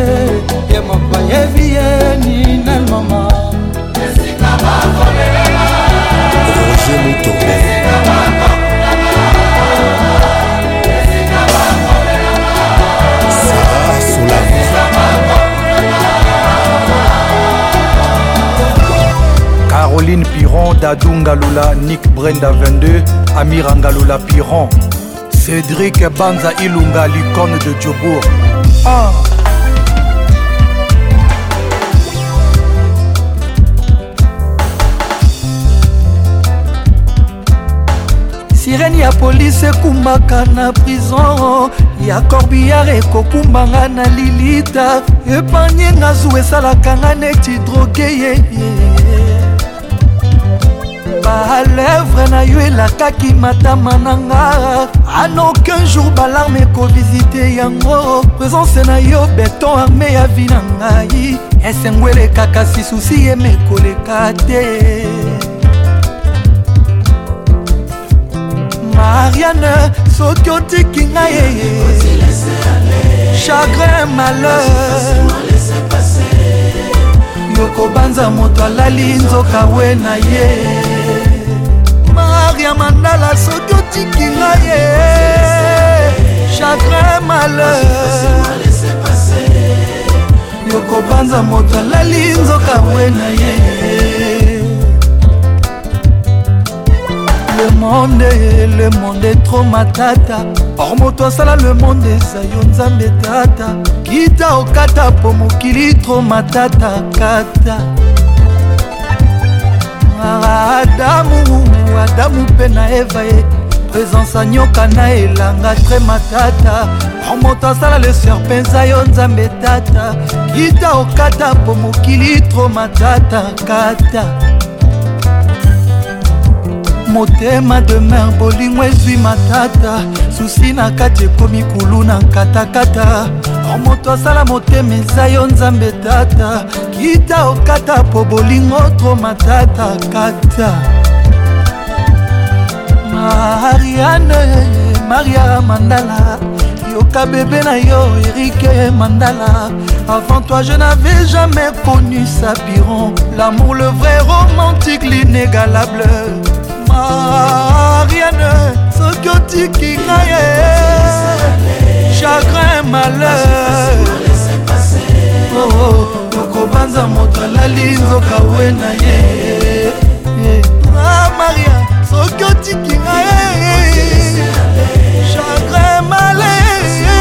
ye moko ayebi ye ninel mama roger mutombe Caroline Piron, Dadou Ngalula, Nick Brenda 22, Amir Ngalula Piron, Cédric Banza Ilunga, l'icône de Djobourg. Ah. sirene ya polise ekumbaka na prison ya corbillare ekokumbanga na lilita epargne nga zu esalaka nga neti droge yeye yeah, yeah. balèvre na yo elakaki matama na nga an aucun jour balarme ekovisite yango présence na yo beton arme ya vi na ngai esengo elekaka si susi emekoleka te mariane soki otiki ngai eye chagrin malheur yokobanza moto alali nzoka we na ye ya mandala soki otikila ye chagrin malheur yokopanza moto alali nzoka bwe na ye le monde le monde tro matata or moto asala le monde eza yo nzambe tata kita okata po mokili tro matata kata adamu malamu adamu mpe na eva ye présence anyoka na elanga tre matata moto asala leser mpenza yo nzambe tata kita okata po mokili tro matata kata motema demer bolingo ezwi matata susi na kati ekomi kulu na katakata moto asala motema eza yo nzambe tata kita okata po bolingo tro matata kata, kata. mariane maria mandala yoka bebe na yo erike mandala avant toi je n'avais jamais connu sapiron l'amour le vrai romantique l'inégalable mariane soki otiki ngaye chagrin malheur okobanza oh, oh, moto alali nzoka we na ye ah, maria soki otiki ngae chagrin malema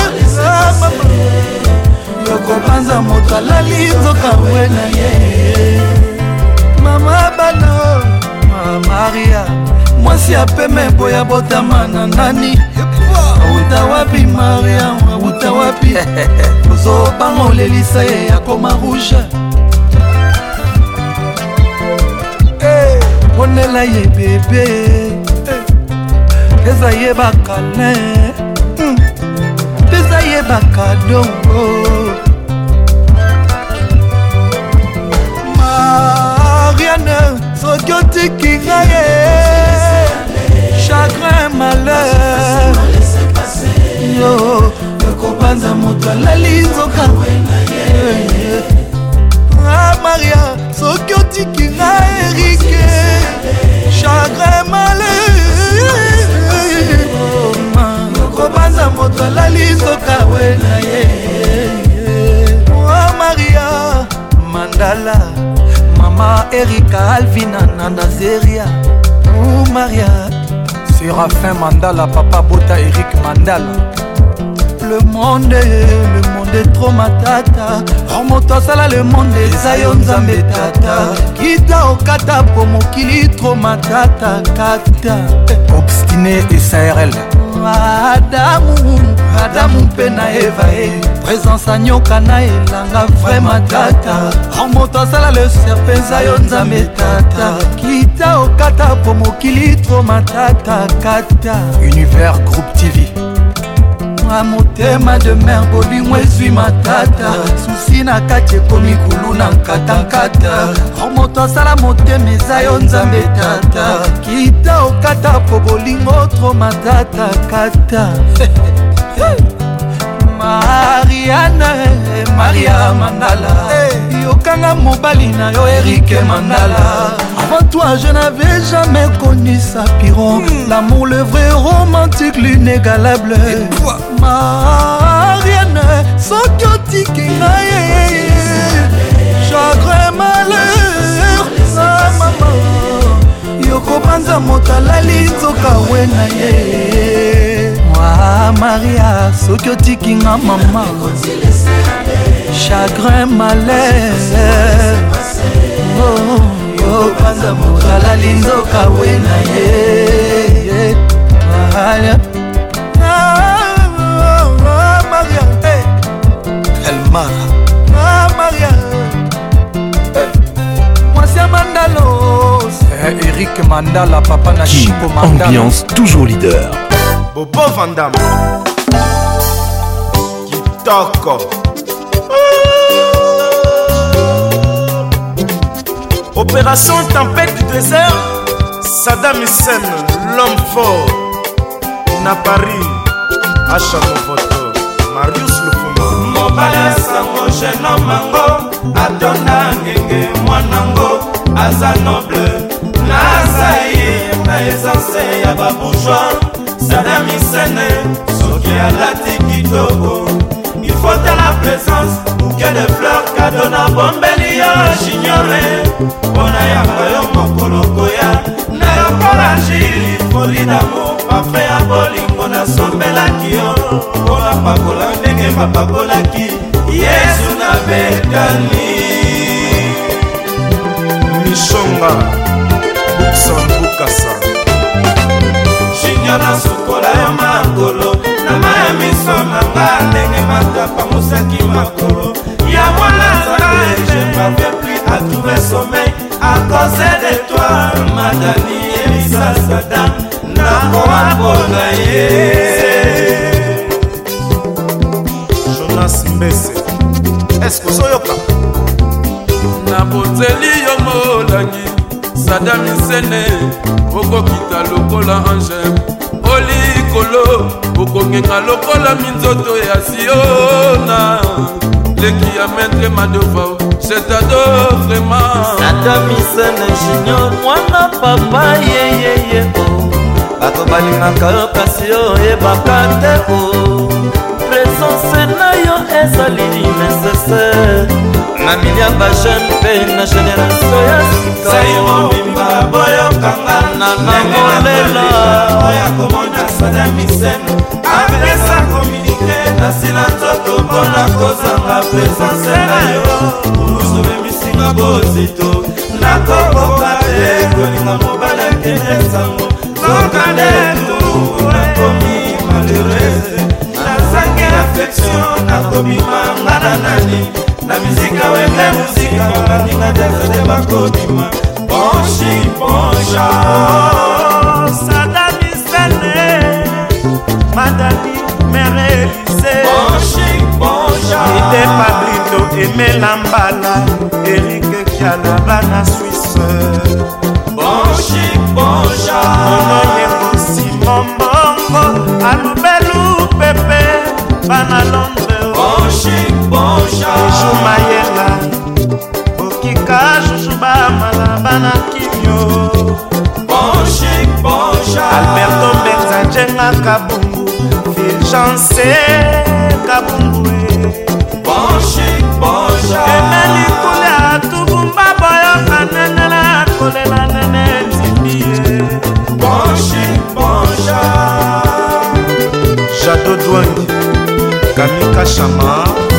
yokopanza moto alali nzoka ngwe na ye mama bano mamaria mwasi apeme boya botama na nani auta wapi mariam auta wapi ozobango olelisa ye akoma rouge ponela ye bebe eh, eza ye bakalin mpesa hmm, ye bakadongo mariane soki otiki ngai ye chagrin malheur yo ekopanza moto alali nzoka eh, eh, ah, maria soki otiki nga erike chagrin malema okobanza moto alali soka we na ye moa maria mandala mama erika alvina na nazeria o maria serafin mandala papa bota erik mandala le monde le monde de tro matata or oh, moto asala le monde eza yo nzambe tata kita okata po mokili tro matata kata obstine esarl adamu adamu mpe na eva e présence anyoka na elanga vraima tata or oh, moto asala le serpe eza yo nzambe tata kita okata po mokili tro matata kata univers groupe tv na motema de mer bolingo ezwi matata susi na kati ekomi kulu na nkatankata moto asala motema eza yo nzambe tata kita okata po bolingo tro matata kata mariane maria mandala hey. oyokanga mobali na yo erike mandala avant toi je n'avais jamais connu sa piron mm. l'amour le vrai romantique l'inégalable mariane soki otiki ngai chagrin malheur na mama yokopanza moto alali nzoka we na ye moi maria soki otiki nga mama chagrin malheur yopanza mokalali nzoka we na ye ah, oh, oh, maria elmara ah, maria mwasi ya mandalo eh, Eric Mandala, papa Nachipo Mandala. Ambiance toujours leader. Bobo Van Damme Kitoko Opération Tempête du désert Saddam Hussein, l'homme fort Na Paris, à Chamovoto Marius Lufumo Mobala sango, jeune homme ango Adona ngenge, mwanango Aza noble, naza ye Na essence ya babourgeois jardin misene soki alati kitoko ifotala présence buke de fleur kado na bombeli yo jiniore mpona yango yo mokolo koya na yokola jili foli damo pafe ya bolingo nasombelaki yo mpona pakola ndenge bapakolaki yesu na betani mishonga buksan bukasa mokonyo na sokola ya makolo na ma ya miso na nga ndenge matapamosaki makolo ya mwana nzaka ejepapepri atrouve somei akose de toi madani ebisa sada nakoakola ye jonas mbese eske ozoyoka na bozeli yo molangi sada misene okokita lokola angele likolo okongenga lokola minzoto ya siona leki ya maître madovao setado vraiment tata misene junior mwana papa yeyeye o oh. bato balingaka kasi oyebaka te o oh. presence na yo ezali nécessaire na milia bajeune mpe na generatio ya sikaomimba boyokanga na nangolela oya komona sada miseno apesa kominike nasila nzoto mpona kozanga presence na yo osomemisima bozito nakokoka te kolinga mobala akende sango tokande tu nakomi malheurese nazangi affection nakobimanga na nani na mizika wende muzika baninga defete bakobima ponshi ponsha sada lisene madani mere elise ponshi ponsha ide pablito emela mbala erike kialaba na swisse ponshi ponsha onoyengo simombongo alubelu pepe bana londre jumayela okika jujuba malaba na kimio alberto mbenza njenga kabungu virgence kabungu eh. emeli kolia tubumba boyoka nenela kolela nene timbie chamar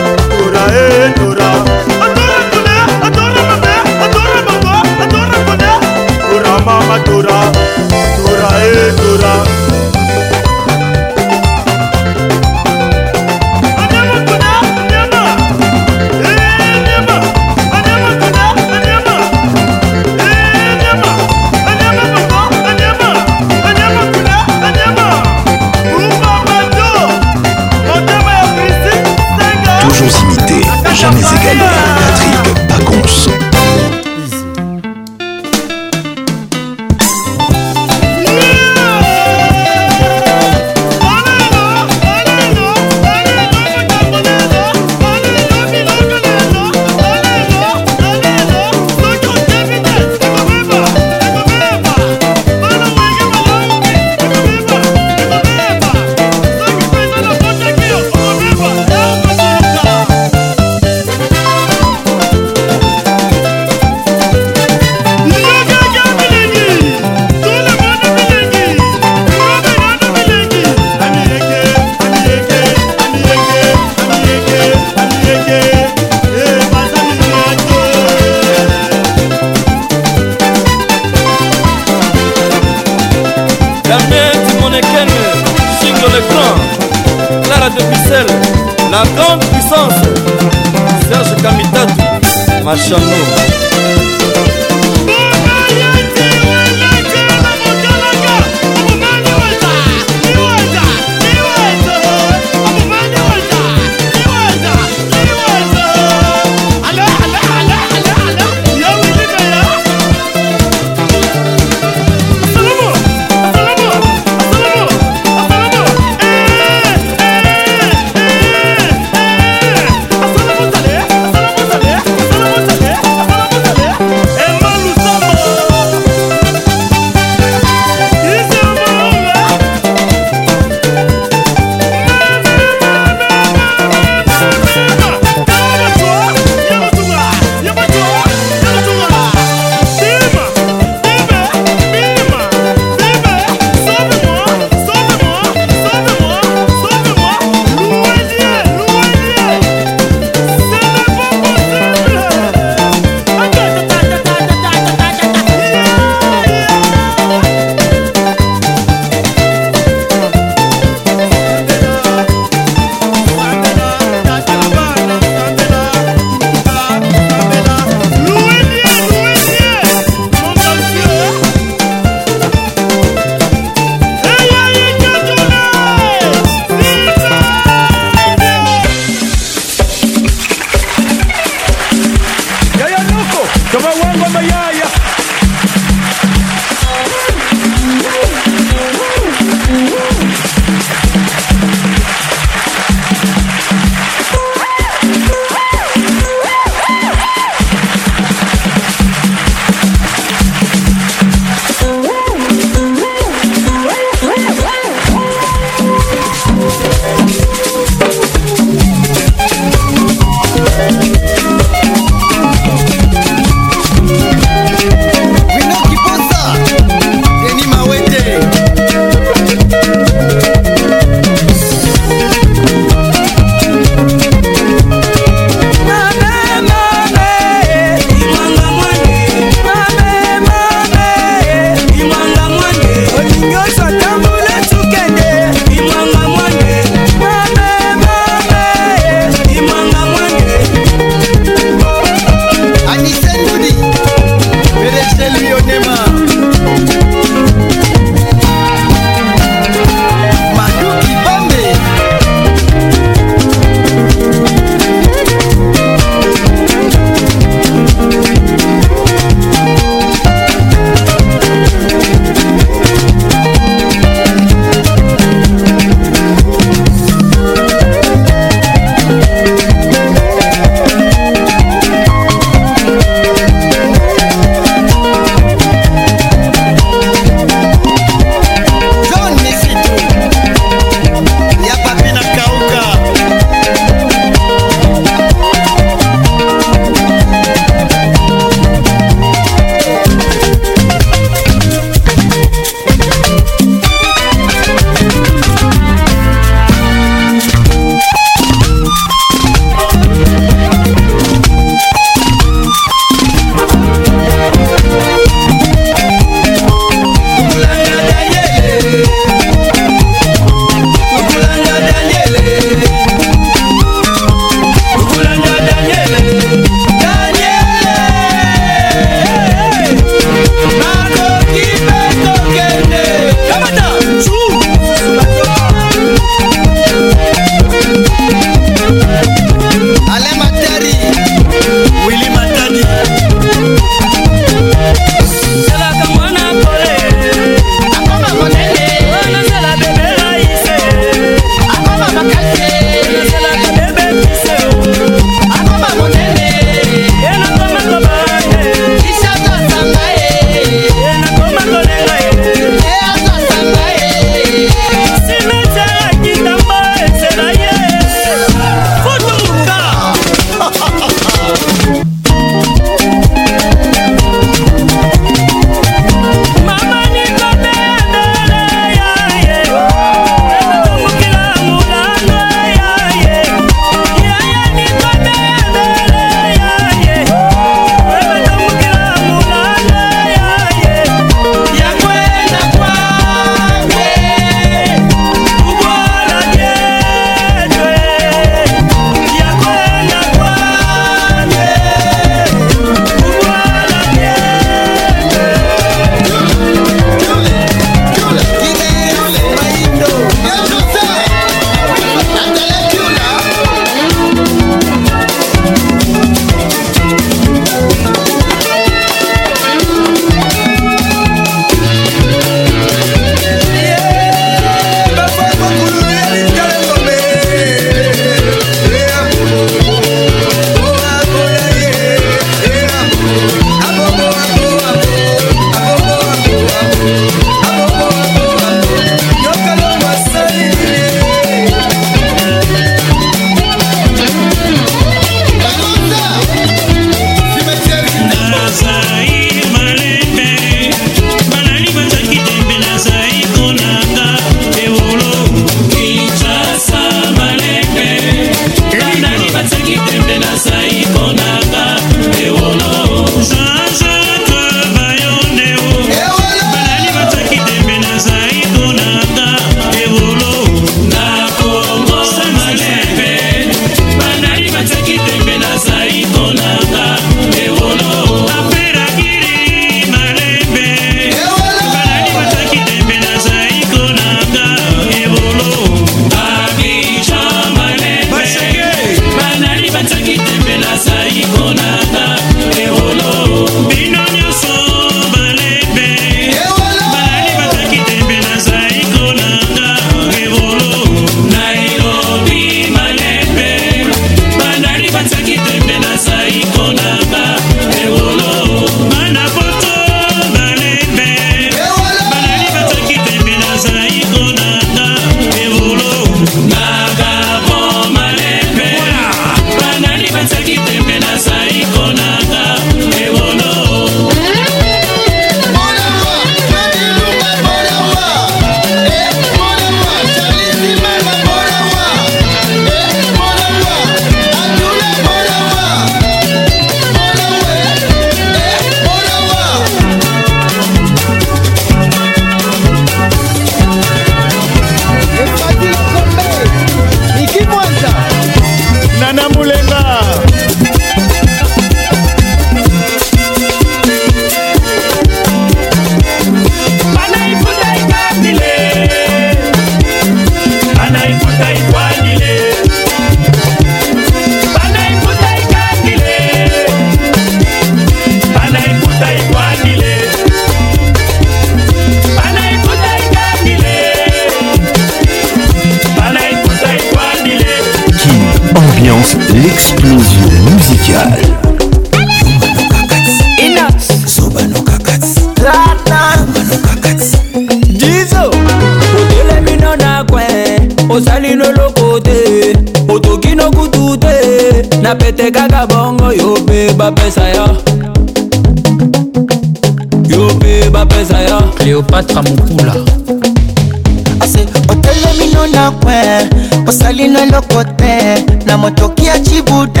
kioko te na motokia chibude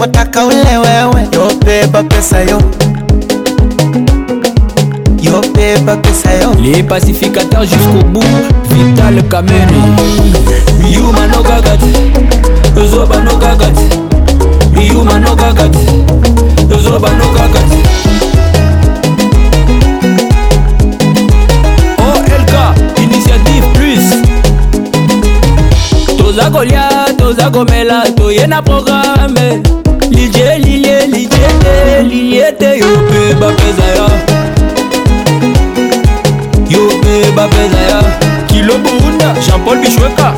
wataka ule wewe yobeba pesa yo yobeba pesa yo les pacificateurs jusqu'au bout vital kameni yumanokaka te ezobanokaka te yumanokaka te ezobanokaka te toza kolia toza komela toye na programe lilie lilie lilie te lilie te yo mpe bapeza ya yo mpe bapeza ya kilo burunda jean-paul bishweka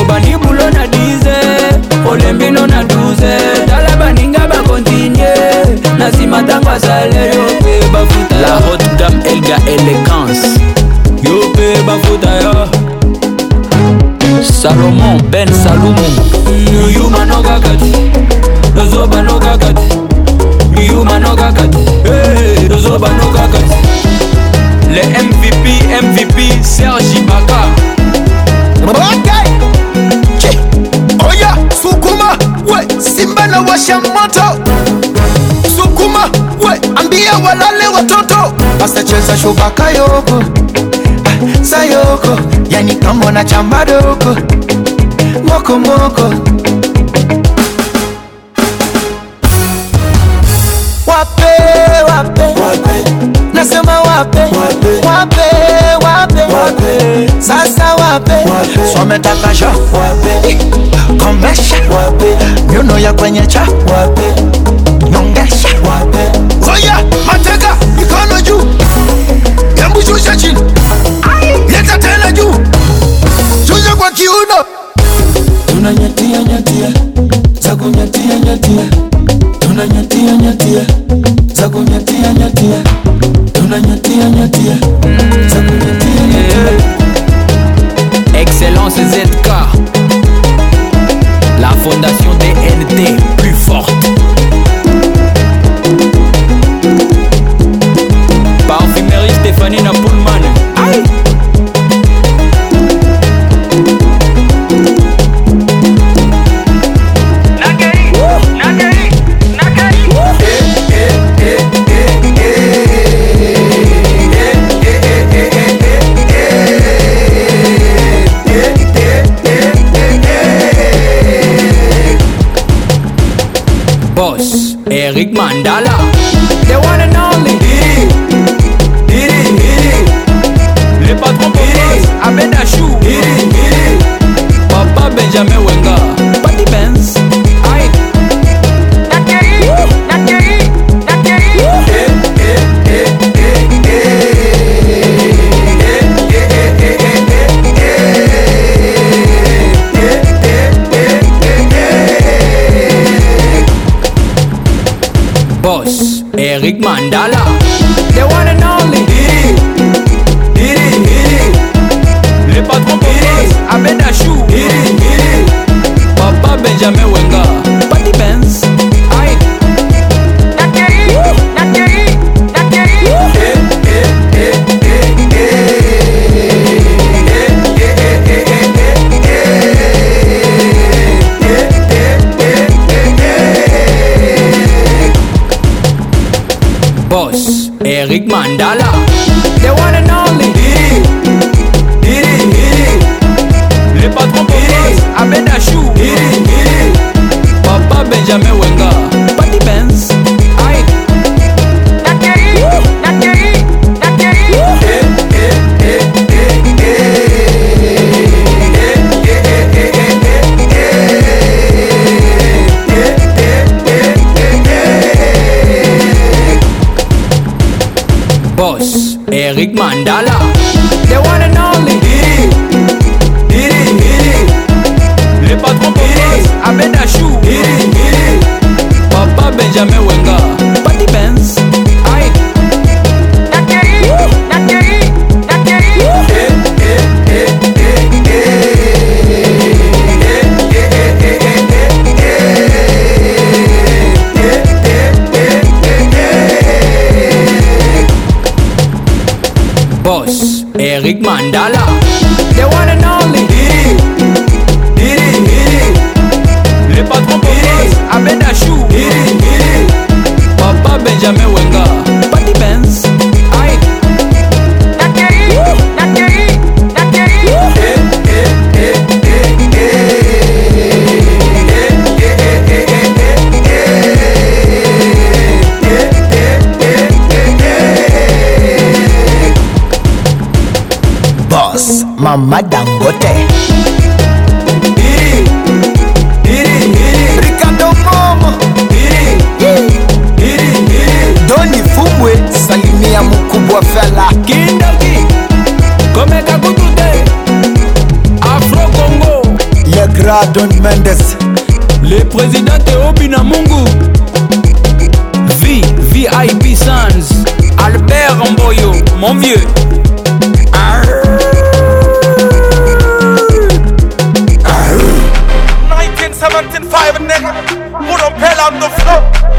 obandi bulo na 10 olembino na 12 tala baninga bakontinye na nsima ntango asale yo mpe bafuta la haute dame elga élégance solomon ben salumu yumano kaka te nozobano kaka te yumano kaka te nozobano kaka te le mvp mvp serge ibaka okay. oya sukuma we simba na washa moto sukuma we ambie walale watoto asacheza shubaka yoko ah, sayoko yani kamona chambadoko mokomoko wape wape, wape. nasema wape wape wape, wape. sasa wape swametaka sho komesha nyuno ya kwenye cha wape tunanyatia tunanyatia nyatia zakunyatia nyatia tunanyatia nyatia boss, Eric Mandala. The one and only. Didi, Didi, Didi. Le patron Didi, Abedachou. Didi, Didi. Papa Benjamin Wenga. Patty Benz. boss, Eric Mandala. They wanna know me. Didi, Didi, Didi. Le patron pour boss, Abed Achou. Didi, Didi. Papa Benjamin Weng. mandala They wanna know me Diri Diri Diri Le patron pour boss Abed Ashu Diri Diri Papa Benjamin Wenger big mandala. They wanna know me. Didi, Didi, Didi. Le patron propose Abed Achou. Didi, Didi. Papa Benjamin Wenga. mama dangote Iri, iri, iri. ricardo momo doni fumbwe salimia mkubwa fela kindoki komeka kutute afro congo le grand don mendes le président teobi na mungu v vip sans albert mboyo mon vieux on the floor.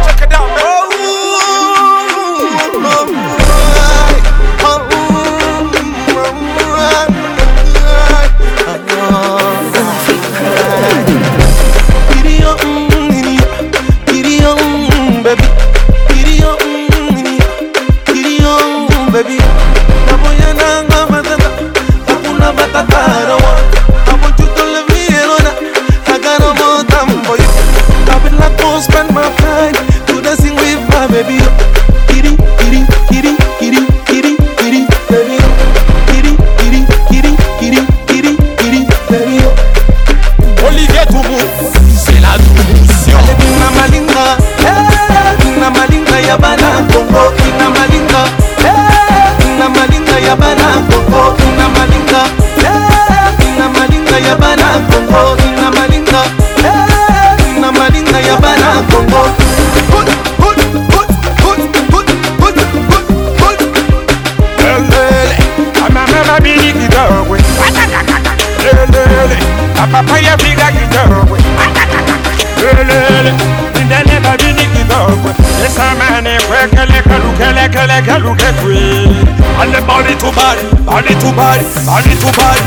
bad, body too bad, body too bad.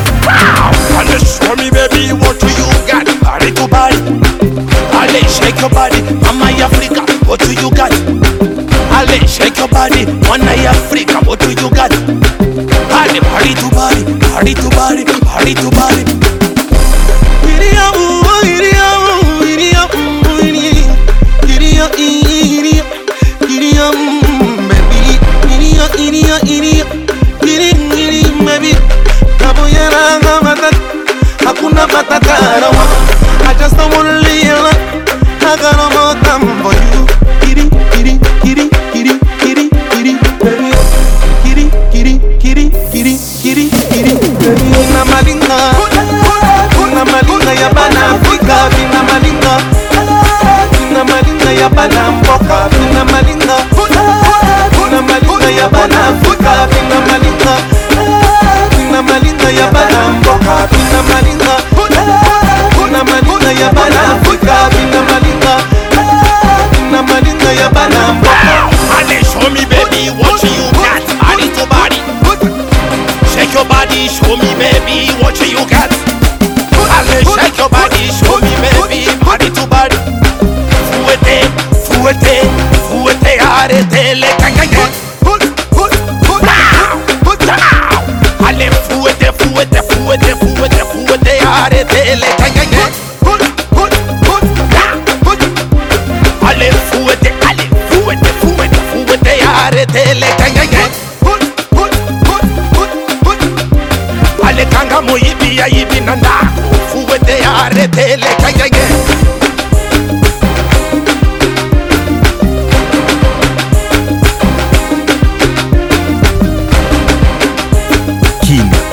Body show me baby what do you got, body too bad. Body shake your body, mama Africa, what do you got? Body shake your body, one eye Africa, what do you got? Body body too body, body too body, body too body. but I kinda I just don't wanna live like I got no more time for you. kiri, kiri, kiri, kiri, kiri, kiri, kiri, kiri, kiri, kiri, kiri, kiri, kiri, kiri, kiri, malinga, kiri, malinga ya bana kiri, kiri, kiri, kiri, kiri, kiri, kiri, mboka, kiri, malinga, kiri, malinga ya bana kiri, kiri, kiri, kiri, kiri, kiri, kiri, mboka, kiri, malinga. ya ah, show me baby what you got Body to body Shake your body show me baby what you got Mane shake your body show me baby body to body Fuete, fuete, fuete arete le kakaya Ale fuete, fuete, fuete, fuete, fuete arete le kakaya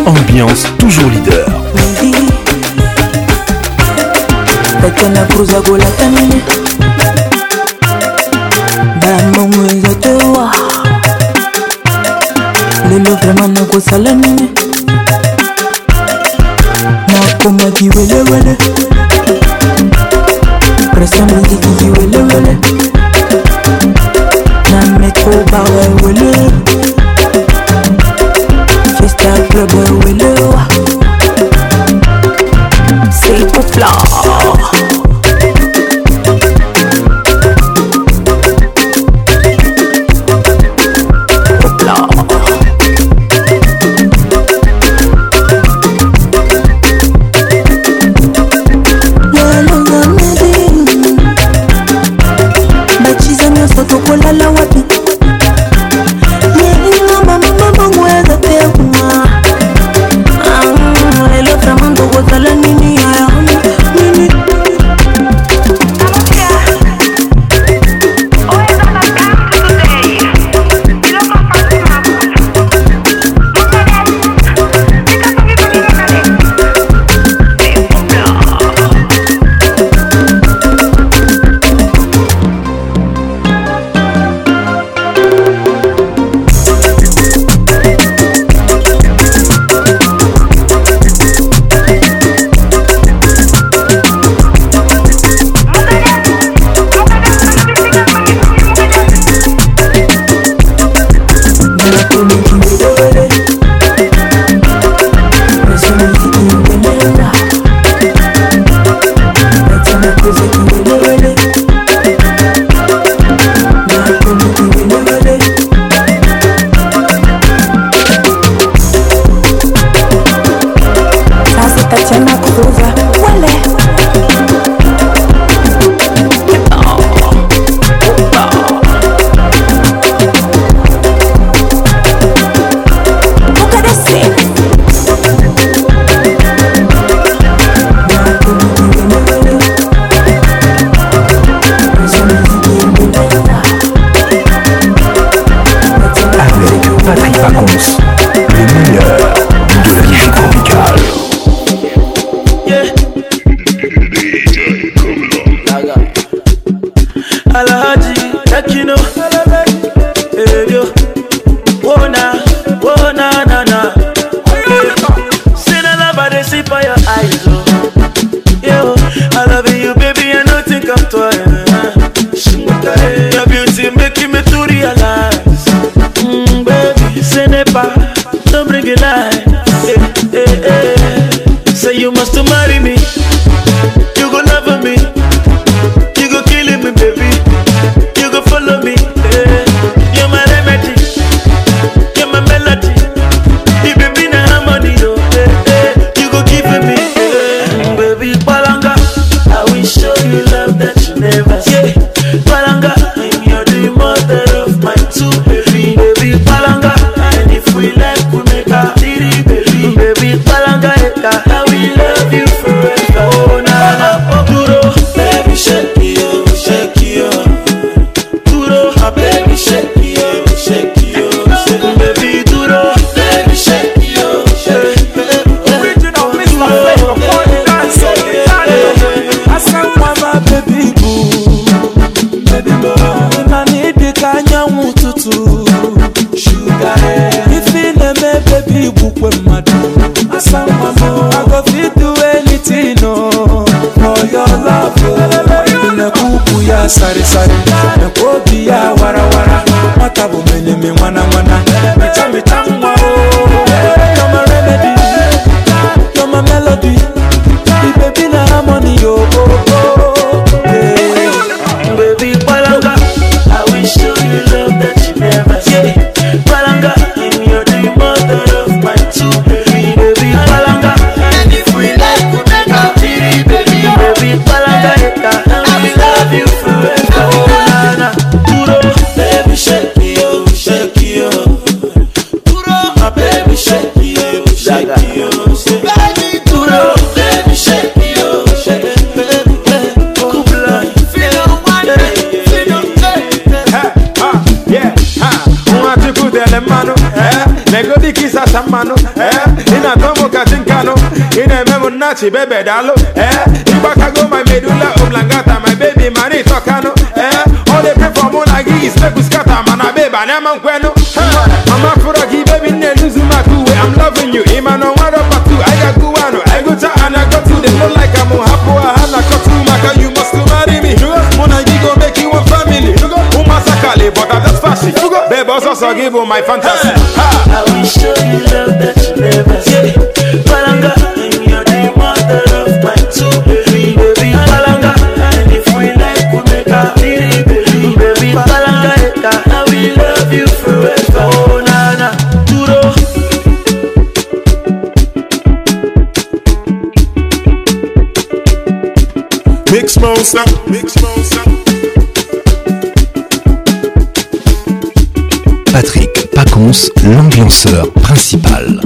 ambiance toujours leader bato na kruza kolata nini bamongo eza tewa lelo vraimen nakosala nini nakomaki welewele pression bondikiki welewele na metro bawewele unachata mmanụ ee eh? ị na-atọ m kachi nkanụ ị na-eme m nnachi bebe daalụ ee eh? ịgbakago ma medula oblangata ma bebi mara ịtọkanụ ee na gị ispeku skata mana bebe ana ma nkwenụ mama fụrọ gị bebi nne nuzu maka I'm loving you ịma na ọnwa rọpatu I got go anụ I go to and I go to them no like I'm hapụ ha na kọtu maka you must marry me mụ na gị go make you a family ụmụ asakali but I fantasy. Babe, also give you my fantasy. I will show you love that you never see. Palanga, and you're the mother of my two baby, baby. Palanga, and if we like, we make a baby, baby, baby. Palanga, I will love you forever. Oh, nana, duro. Mix monster, mix monster. l'ambianceur principal.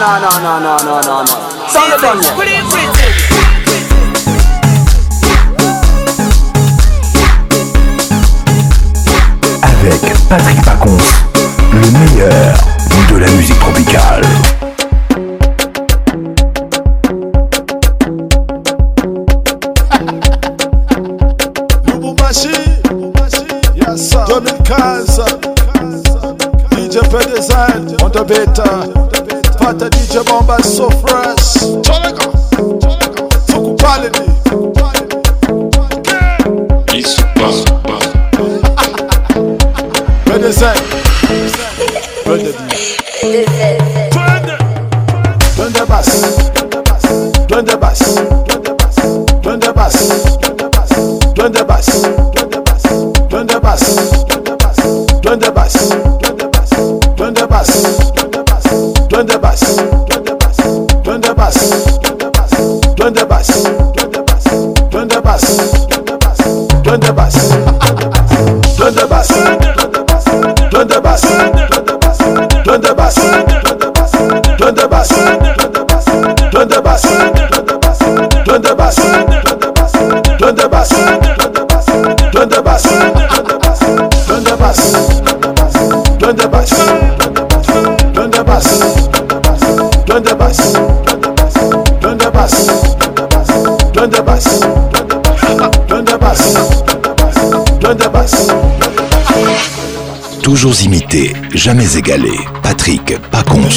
no, no, no, no, no, no, no. Sound the gun. Mr. so Sofra. Toujours imité, jamais égalé. Patrick pas cons.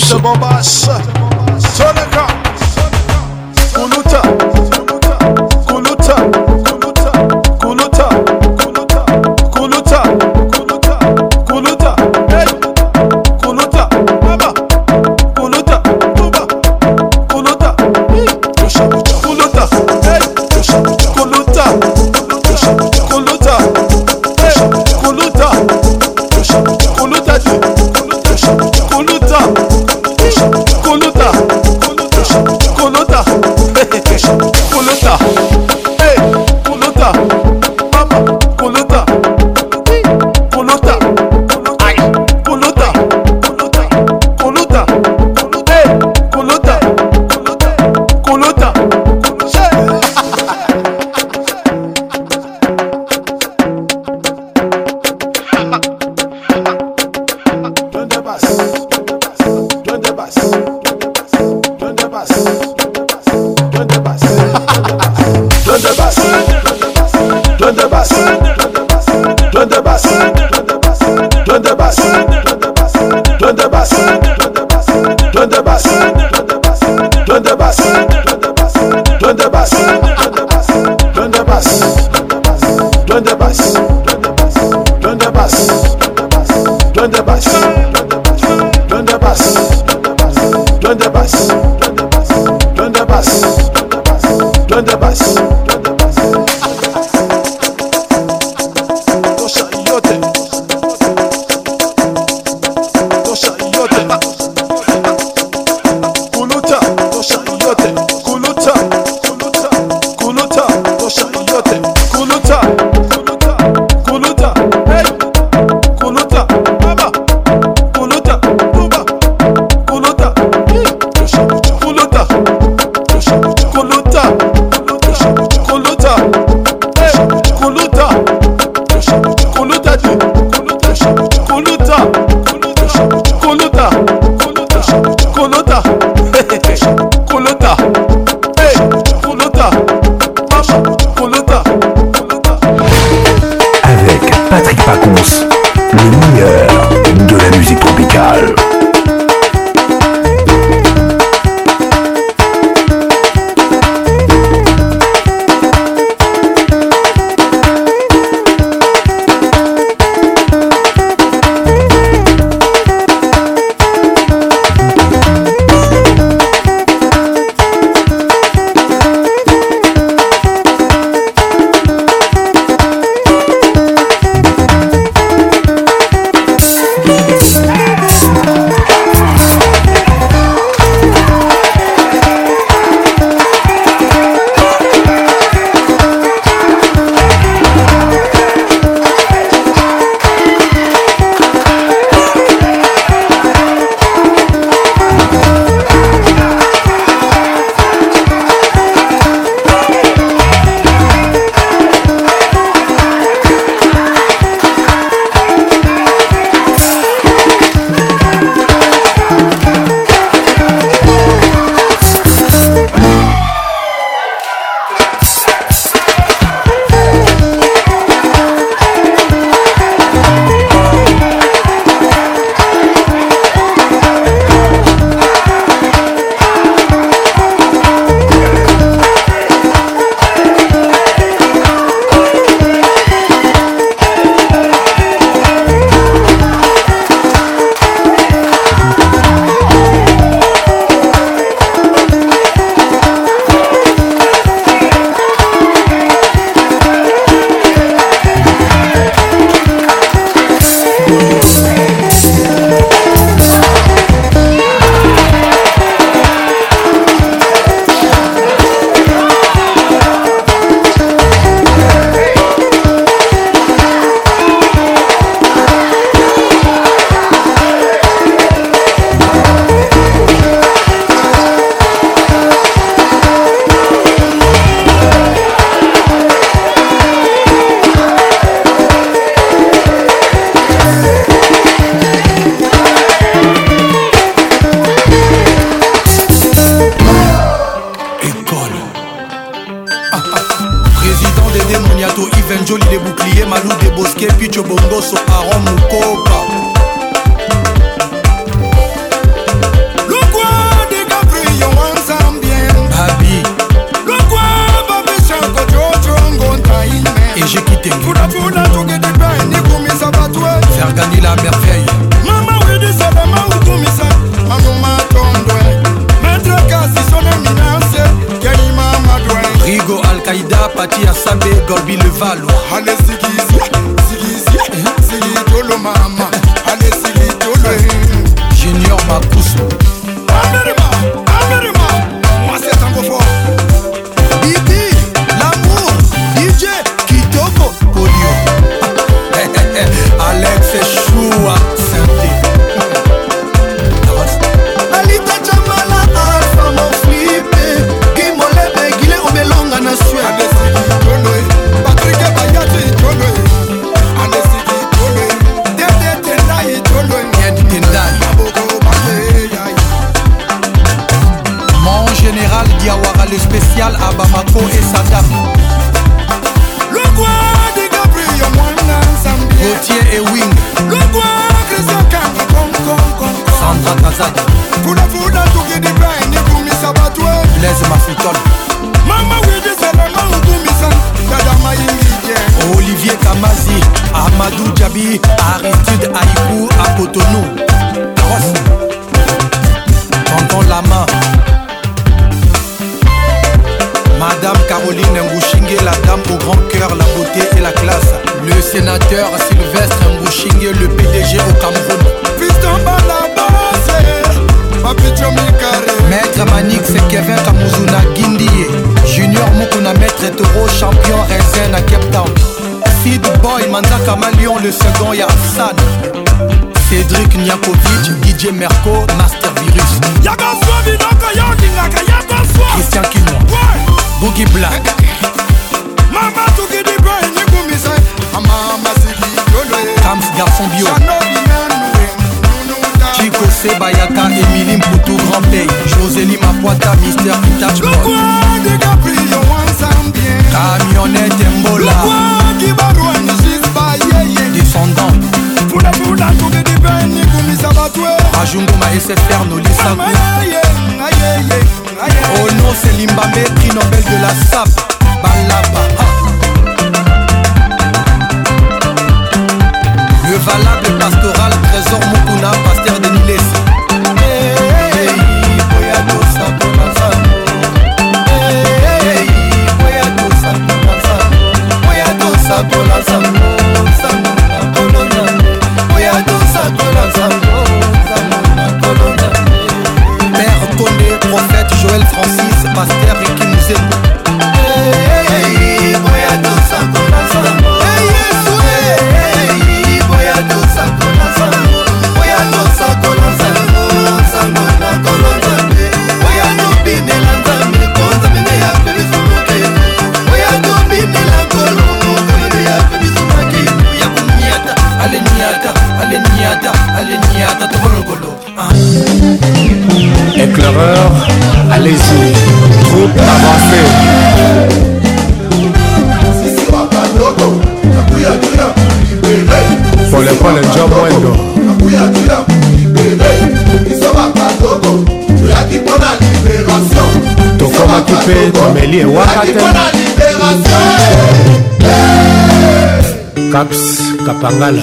Caps Kapangala,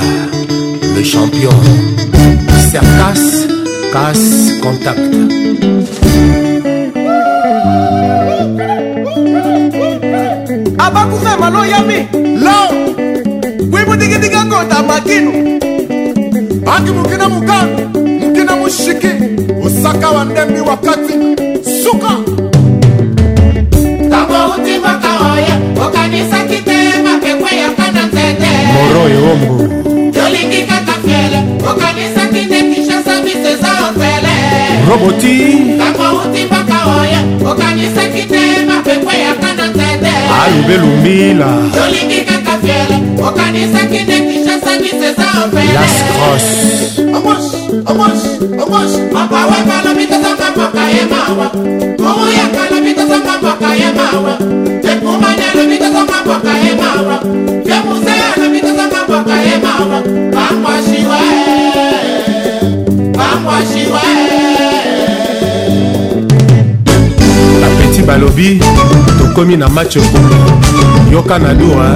le champion. Sercas, casse, contact. abakufɛ malo yami lao wimudigidiga kota makinu baki mukina mukanu mukina mushiki usaka wa ndembi wakati suka taboutimakawaya okanisakit moro yongo tolingi kaka fiele okanisaki nde kinshasa biso eza ofele roboti ntango outi mboka oyo okanisaki te mapepo yaka na nzete alube lumbila tolingi kaka fiele okanisaki nde kinshasa biso eza ofele lascros omos omos omos mapawe balobi tozanga mboka ye mawa ouyaka lobi tozanga mboka ye mawa ekumani alobi tozanga mboka ye mawa ye musea alobi mboka ye mama bamwashiwa eh, bamwashiwa bapeti eh. balobi tokomi na match okolo yoka na dura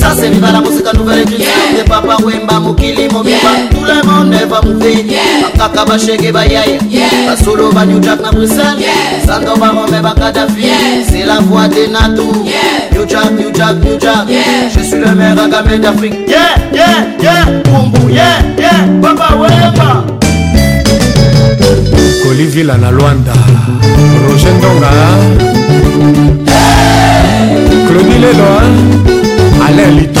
sasa mibala kosika nouvelle ne papa wemba mukilimo biba tout le monde va mouver bakaka bashege bayaya basolo banewjack na bruxelles sando barome bakadafi c'est la voix des natou newjack newjack newjack je suis le maire agamé d'afrique yeah yeah yeah bumbu yeah yeah papa wemba kolivila na lwanda roge ndonga claudi lelo alain lito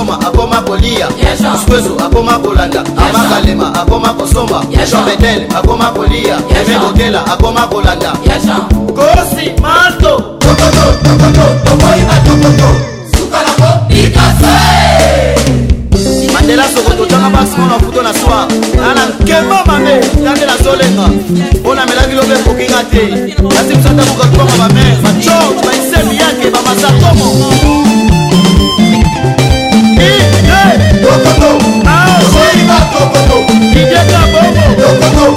akosoma akoma kolia sikwezu akoma kolanda amakalema akoma kosomba jombetele akoma kolia emebotela akoma kolanda kosi mato mandela soko totanga basimo na futo na swar nana nkemba mabe tande nazolenga mpo namelaki lobe ekokinga te nasi misata kokatukwama bamere bacor baisemi yake bamasakomo lokoto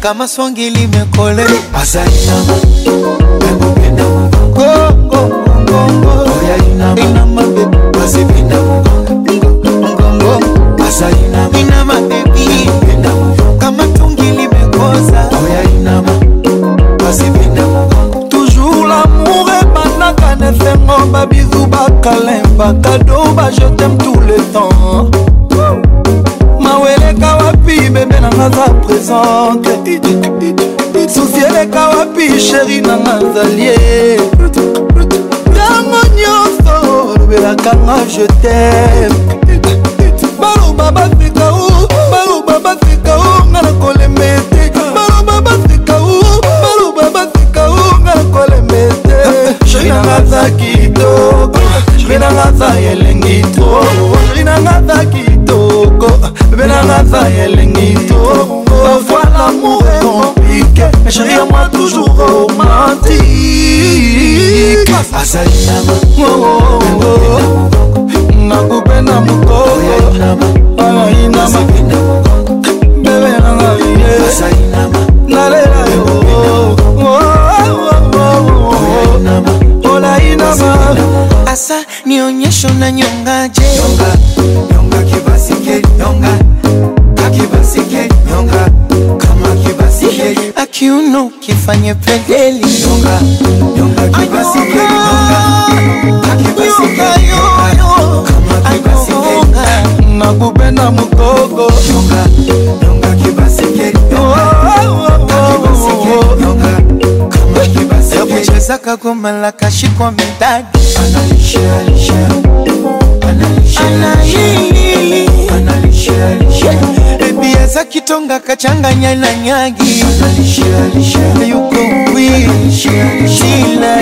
kama songi limekole inama bebi kama tungi limekoza toujours lamour ebandaka nefengo babizu bakalin bakado bajetem tout le temps maweleka wapi bebe nanga za présente sheri nanga azali ye ntango nyonso olobelakanga je teme ezali nakupe na mokokoanainama bebe nanga nalela yo olainama asa nionyesho nanyo akashikwa midadi bebia za kitonga kachanganya na nyagi yuko wii shila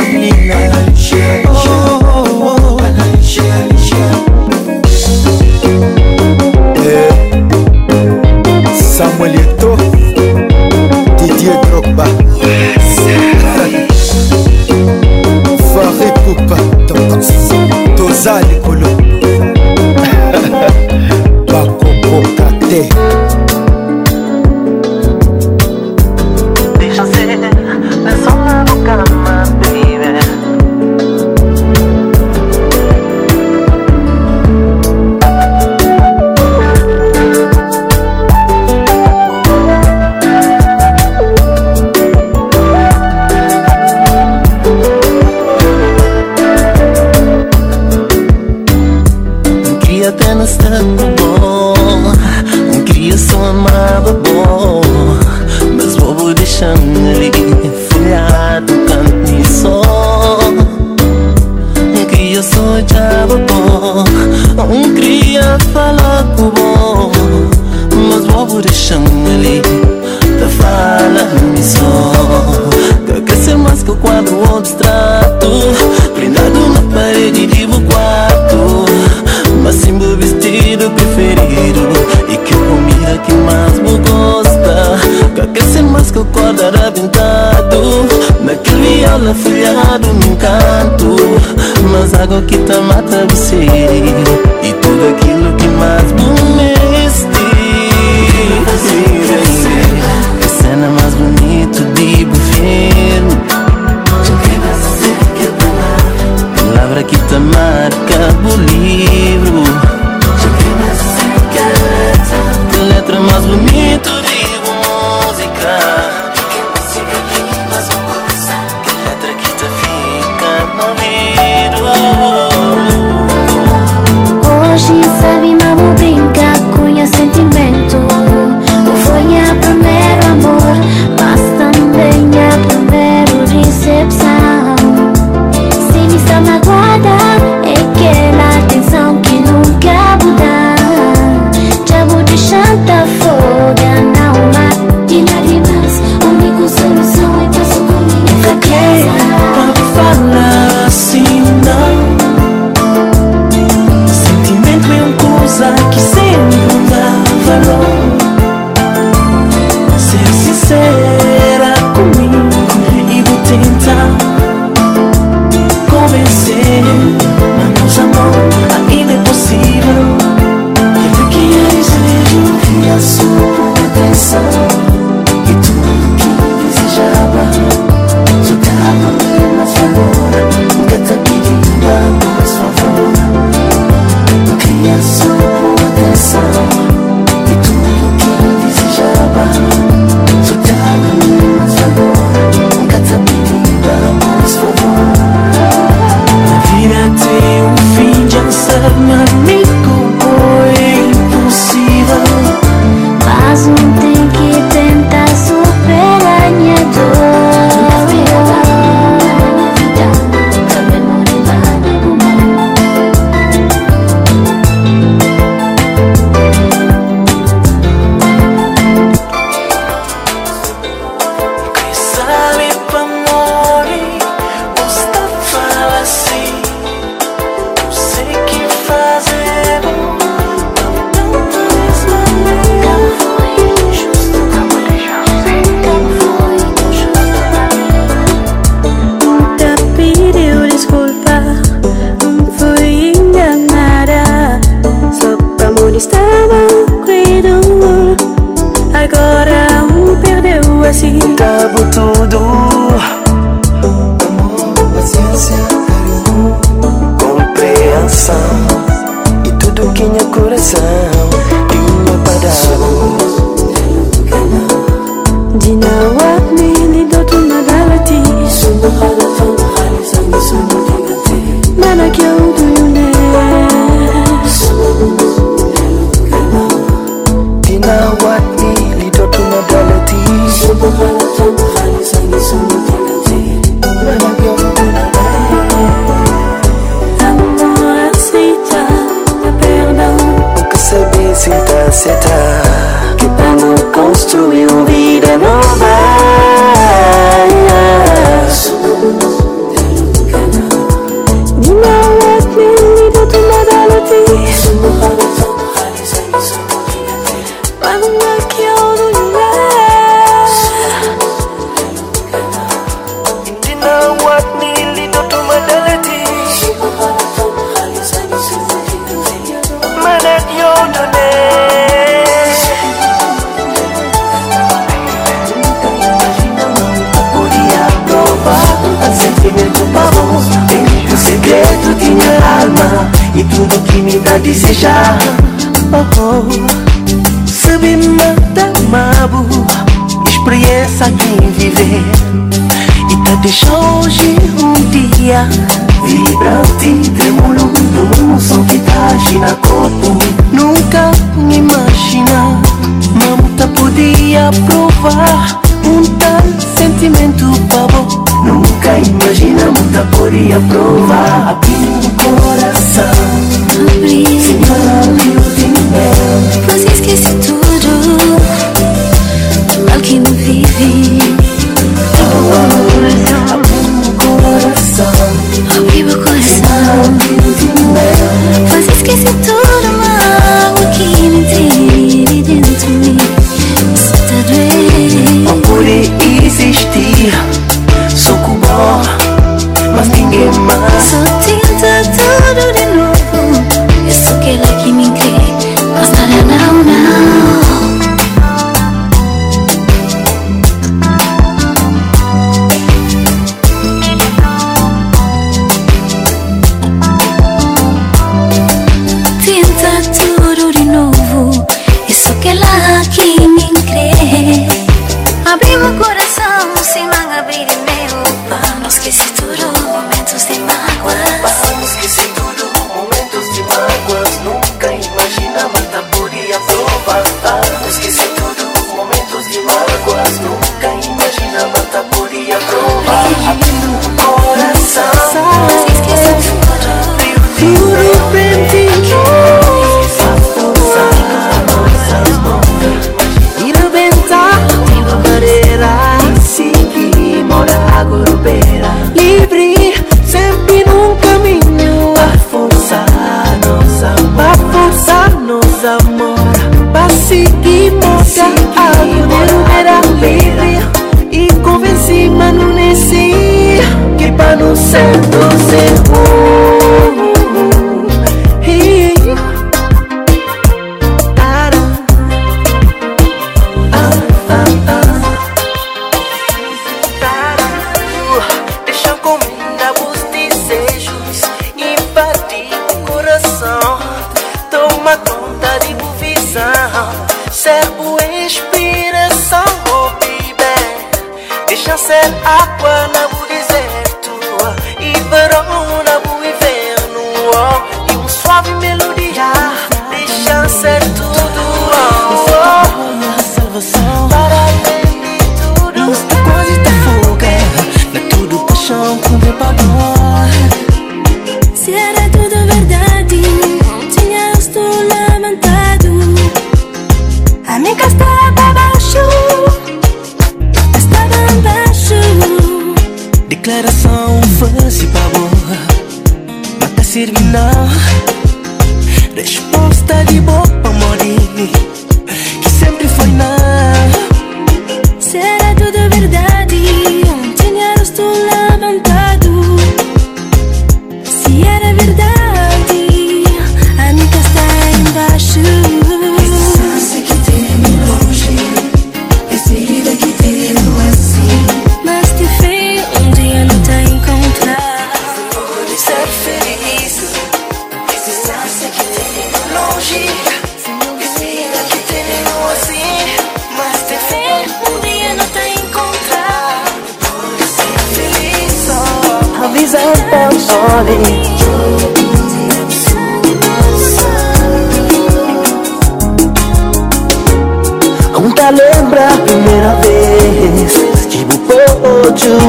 Mas ainda 波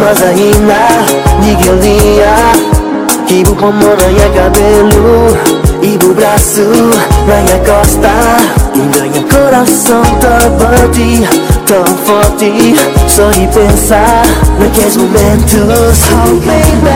まずいな逃げりや気分こもなやが出る Ibu na minha Costa Indahnya coração Tão forte Só de pensar Naqueles momentos Oh baby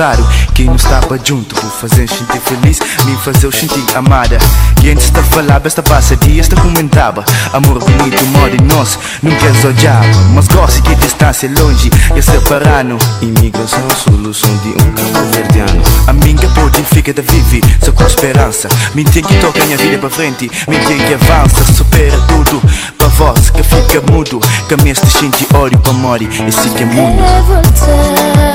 adversário Quem não estava junto por fazer sentir feliz Me fazer sentir amada E antes de falar esta passa dias te comentava Amor bonito, modo em nós nunca queres é odiar Mas gosto que distância longe E separando Imigração, é solução de um campo verdeano A minha pode fica da vive Só com esperança Me tem que tocar minha vida para frente Me tem que avança, supera tudo Para voz que fica mudo Que me este gente olho para morrer Esse é assim que é mundo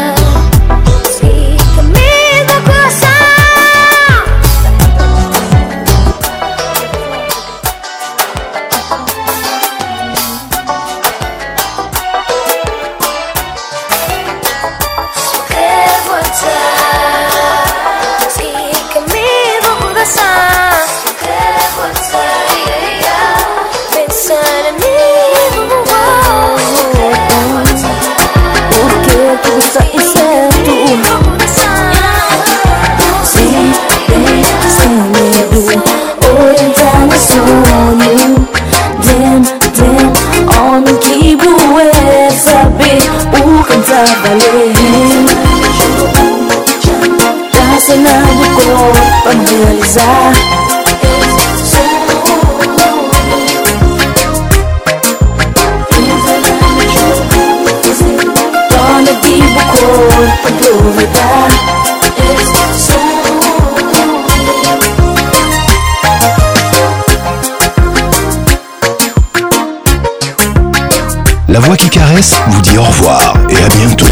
La voix qui caresse vous dit au revoir et à bientôt.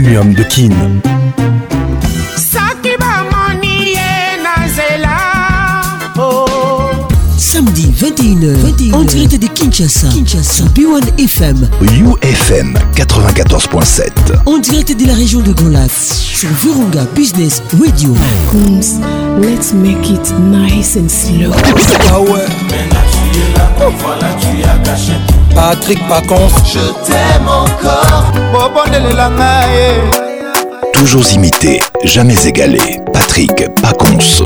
Millennium de Kin. Oh. Samedi 21h, 21h, direct de Kinshasa, Kinshasa, B1 FM, UFM 94.7, en direct de la région de Grand sur Vurunga Business Radio. let's make it nice and slow. Ah Patrick Paconce Je t'aime encore Toujours imité, jamais égalé. Patrick Paconce.